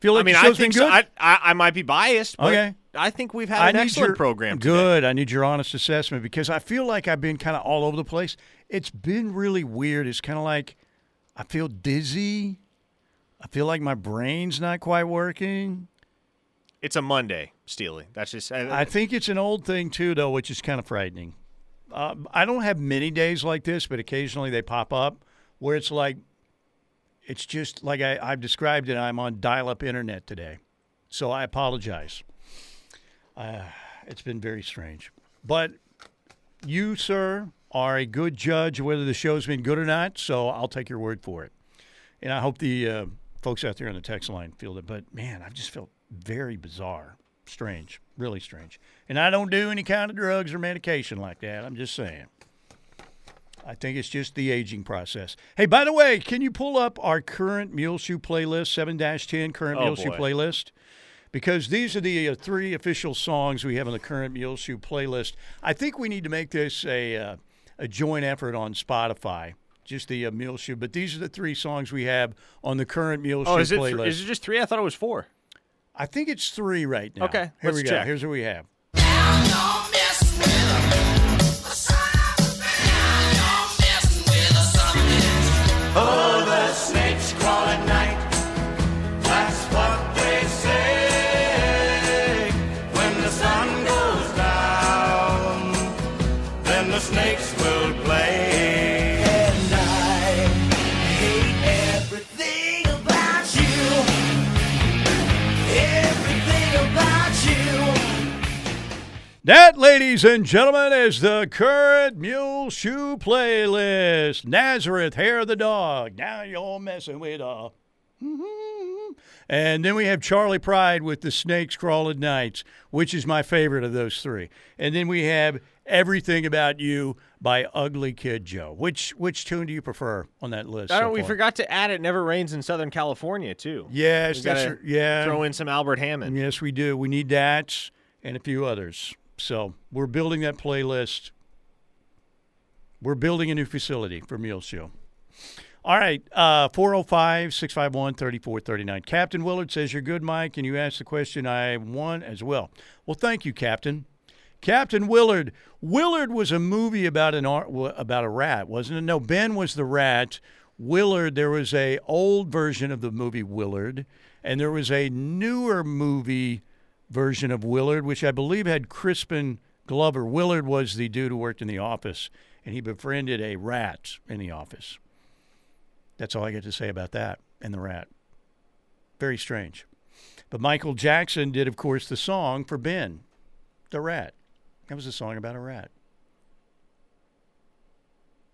Feel like I mean, I think so. I, I, I might be biased, but Okay. I think we've had an need excellent your- program. today. Good. I need your honest assessment because I feel like I've been kind of all over the place. It's been really weird. It's kind of like I feel dizzy. I feel like my brain's not quite working. It's a Monday, Steely. That's just I think it's an old thing too, though, which is kind of frightening. Uh, I don't have many days like this, but occasionally they pop up where it's like it's just like I, I've described it. I'm on dial-up internet today, so I apologize. Uh, it's been very strange, but you, sir, are a good judge whether the show's been good or not. So I'll take your word for it, and I hope the uh, folks out there on the text line feel it. But man, I've just felt very bizarre, strange, really strange. And I don't do any kind of drugs or medication like that. I'm just saying. I think it's just the aging process. Hey, by the way, can you pull up our current Mule Shoe playlist, 7 10 current Oh, Mule Shoe playlist? Because these are the uh, three official songs we have on the current Mule Shoe playlist. I think we need to make this a, uh, a joint effort on Spotify, just the uh, Mule Shoe. But these are the three songs we have on the current Mule oh, Shoe is playlist. th- is it just three? I thought it was four. I think it's three right now. Okay, here let's we go. check. Here's what we have. That, ladies and gentlemen, is the current Mule Shoe playlist. Nazareth, Hair of the Dog. Now you're messing with a. (laughs) And then we have Charley Pride with the Snakes Crawl at Nights, which is my favorite of those three. And then we have Everything About You by Ugly Kid Joe. Which which tune do you prefer on that list? I so. We far? forgot to add "It Never Rains in Southern California" too. Yes, We yeah. Throw in some Albert Hammond. Yes, we do. We need that and a few others. So we're building that playlist. We're building a new facility for Mule Shoe. All right, uh, 405 651 3439. Captain Willard says, You're good, Mike, and you asked the question I won as well. Well, thank you, Captain. Captain Willard. Willard was a movie about an ar- wa- about a rat, wasn't it? No, Ben was the rat. Willard, there was a old version of the movie Willard, and there was a newer movie version of Willard, which I believe had Crispin Glover. Willard was the dude who worked in the office, and he befriended a rat in the office. That's all I get to say about that and the rat. Very strange. But Michael Jackson did, of course, the song for Ben, the rat. That was a song about a rat.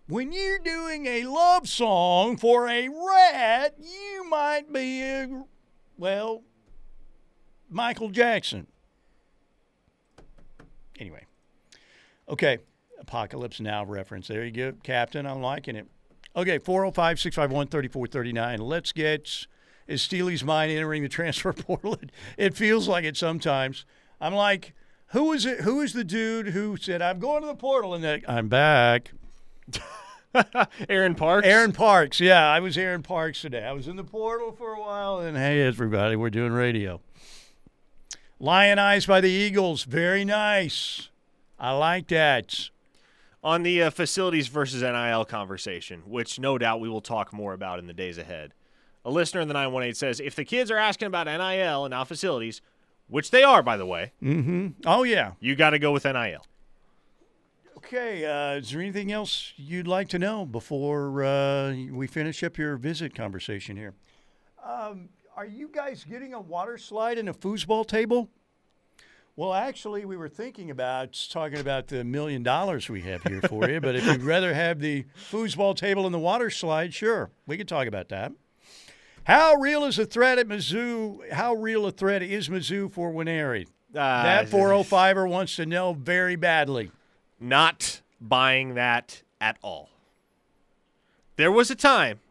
When you're doing a love song for a rat, you might be, a, well, Michael Jackson. Anyway. Okay. Apocalypse Now reference. There you go, Captain. I'm liking it. Okay, 405 651 3439. Let's get. Is Steely's mind entering the transfer (laughs) portal? It, feels like it sometimes. I'm like, who is it? Who is the dude who said, I'm going to the portal and then I'm back? (laughs) Aaron Parks. Aaron Parks. Yeah, I was Aaron Parks today. I was in the portal for a while, and hey, everybody, we're doing radio. Lyin' Eyes by the Eagles. Very nice. I like that. on the uh, facilities versus NIL conversation, which no doubt we will talk more about in the days ahead. A listener in the 918 says if the kids are asking about NIL and now facilities, which they are, by the way, Oh, yeah. you got to go with NIL. Okay. Uh, is there anything else you'd like to know before uh, we finish up your visit conversation here? Um, are you guys getting a water slide and a foosball table? Well, actually, we were thinking about talking about the million dollars we have here for you. But if you'd (laughs) rather have the foosball table and the water slide, sure, we could talk about that. How real is a threat at Mizzou? How real a threat is Mizzou for Nwaneri? Uh, that 405er wants to know very badly. Not buying that at all. There was a time,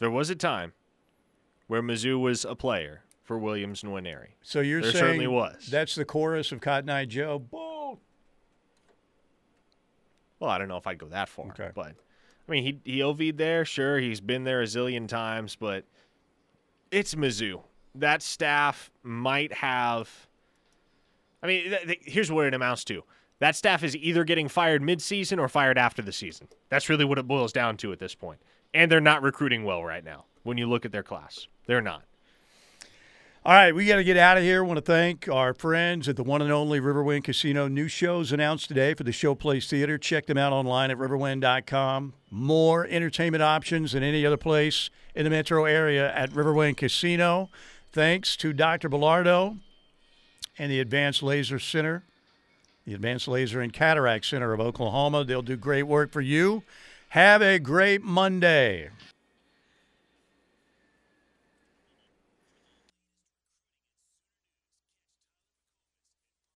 there was a time where Mizzou was a player for Williams Nwaneri. So you're There saying certainly was. that's the chorus of Cotton Eye Joe? Well, I don't know if I'd go that far, Okay. but I mean, he he OV'd there. Sure, he's been there a zillion times, but it's Mizzou. That staff might have. I mean, th- th- here's what it amounts to. That staff is either getting fired mid-season or fired after the season. That's really what it boils down to at this point. And they're not recruiting well right now. When you look at their class, they're not. All right, we got to get out of here. Want to thank our friends at the one and only Riverwind Casino. New shows announced today for the Showplace Theater. Check them out online at riverwind.com. More entertainment options than any other place in the metro area at Riverwind Casino. Thanks to Dr. Bellardo and the Advanced Laser Center, the Advanced Laser and Cataract Center of Oklahoma. They'll do great work for you. Have a great Monday.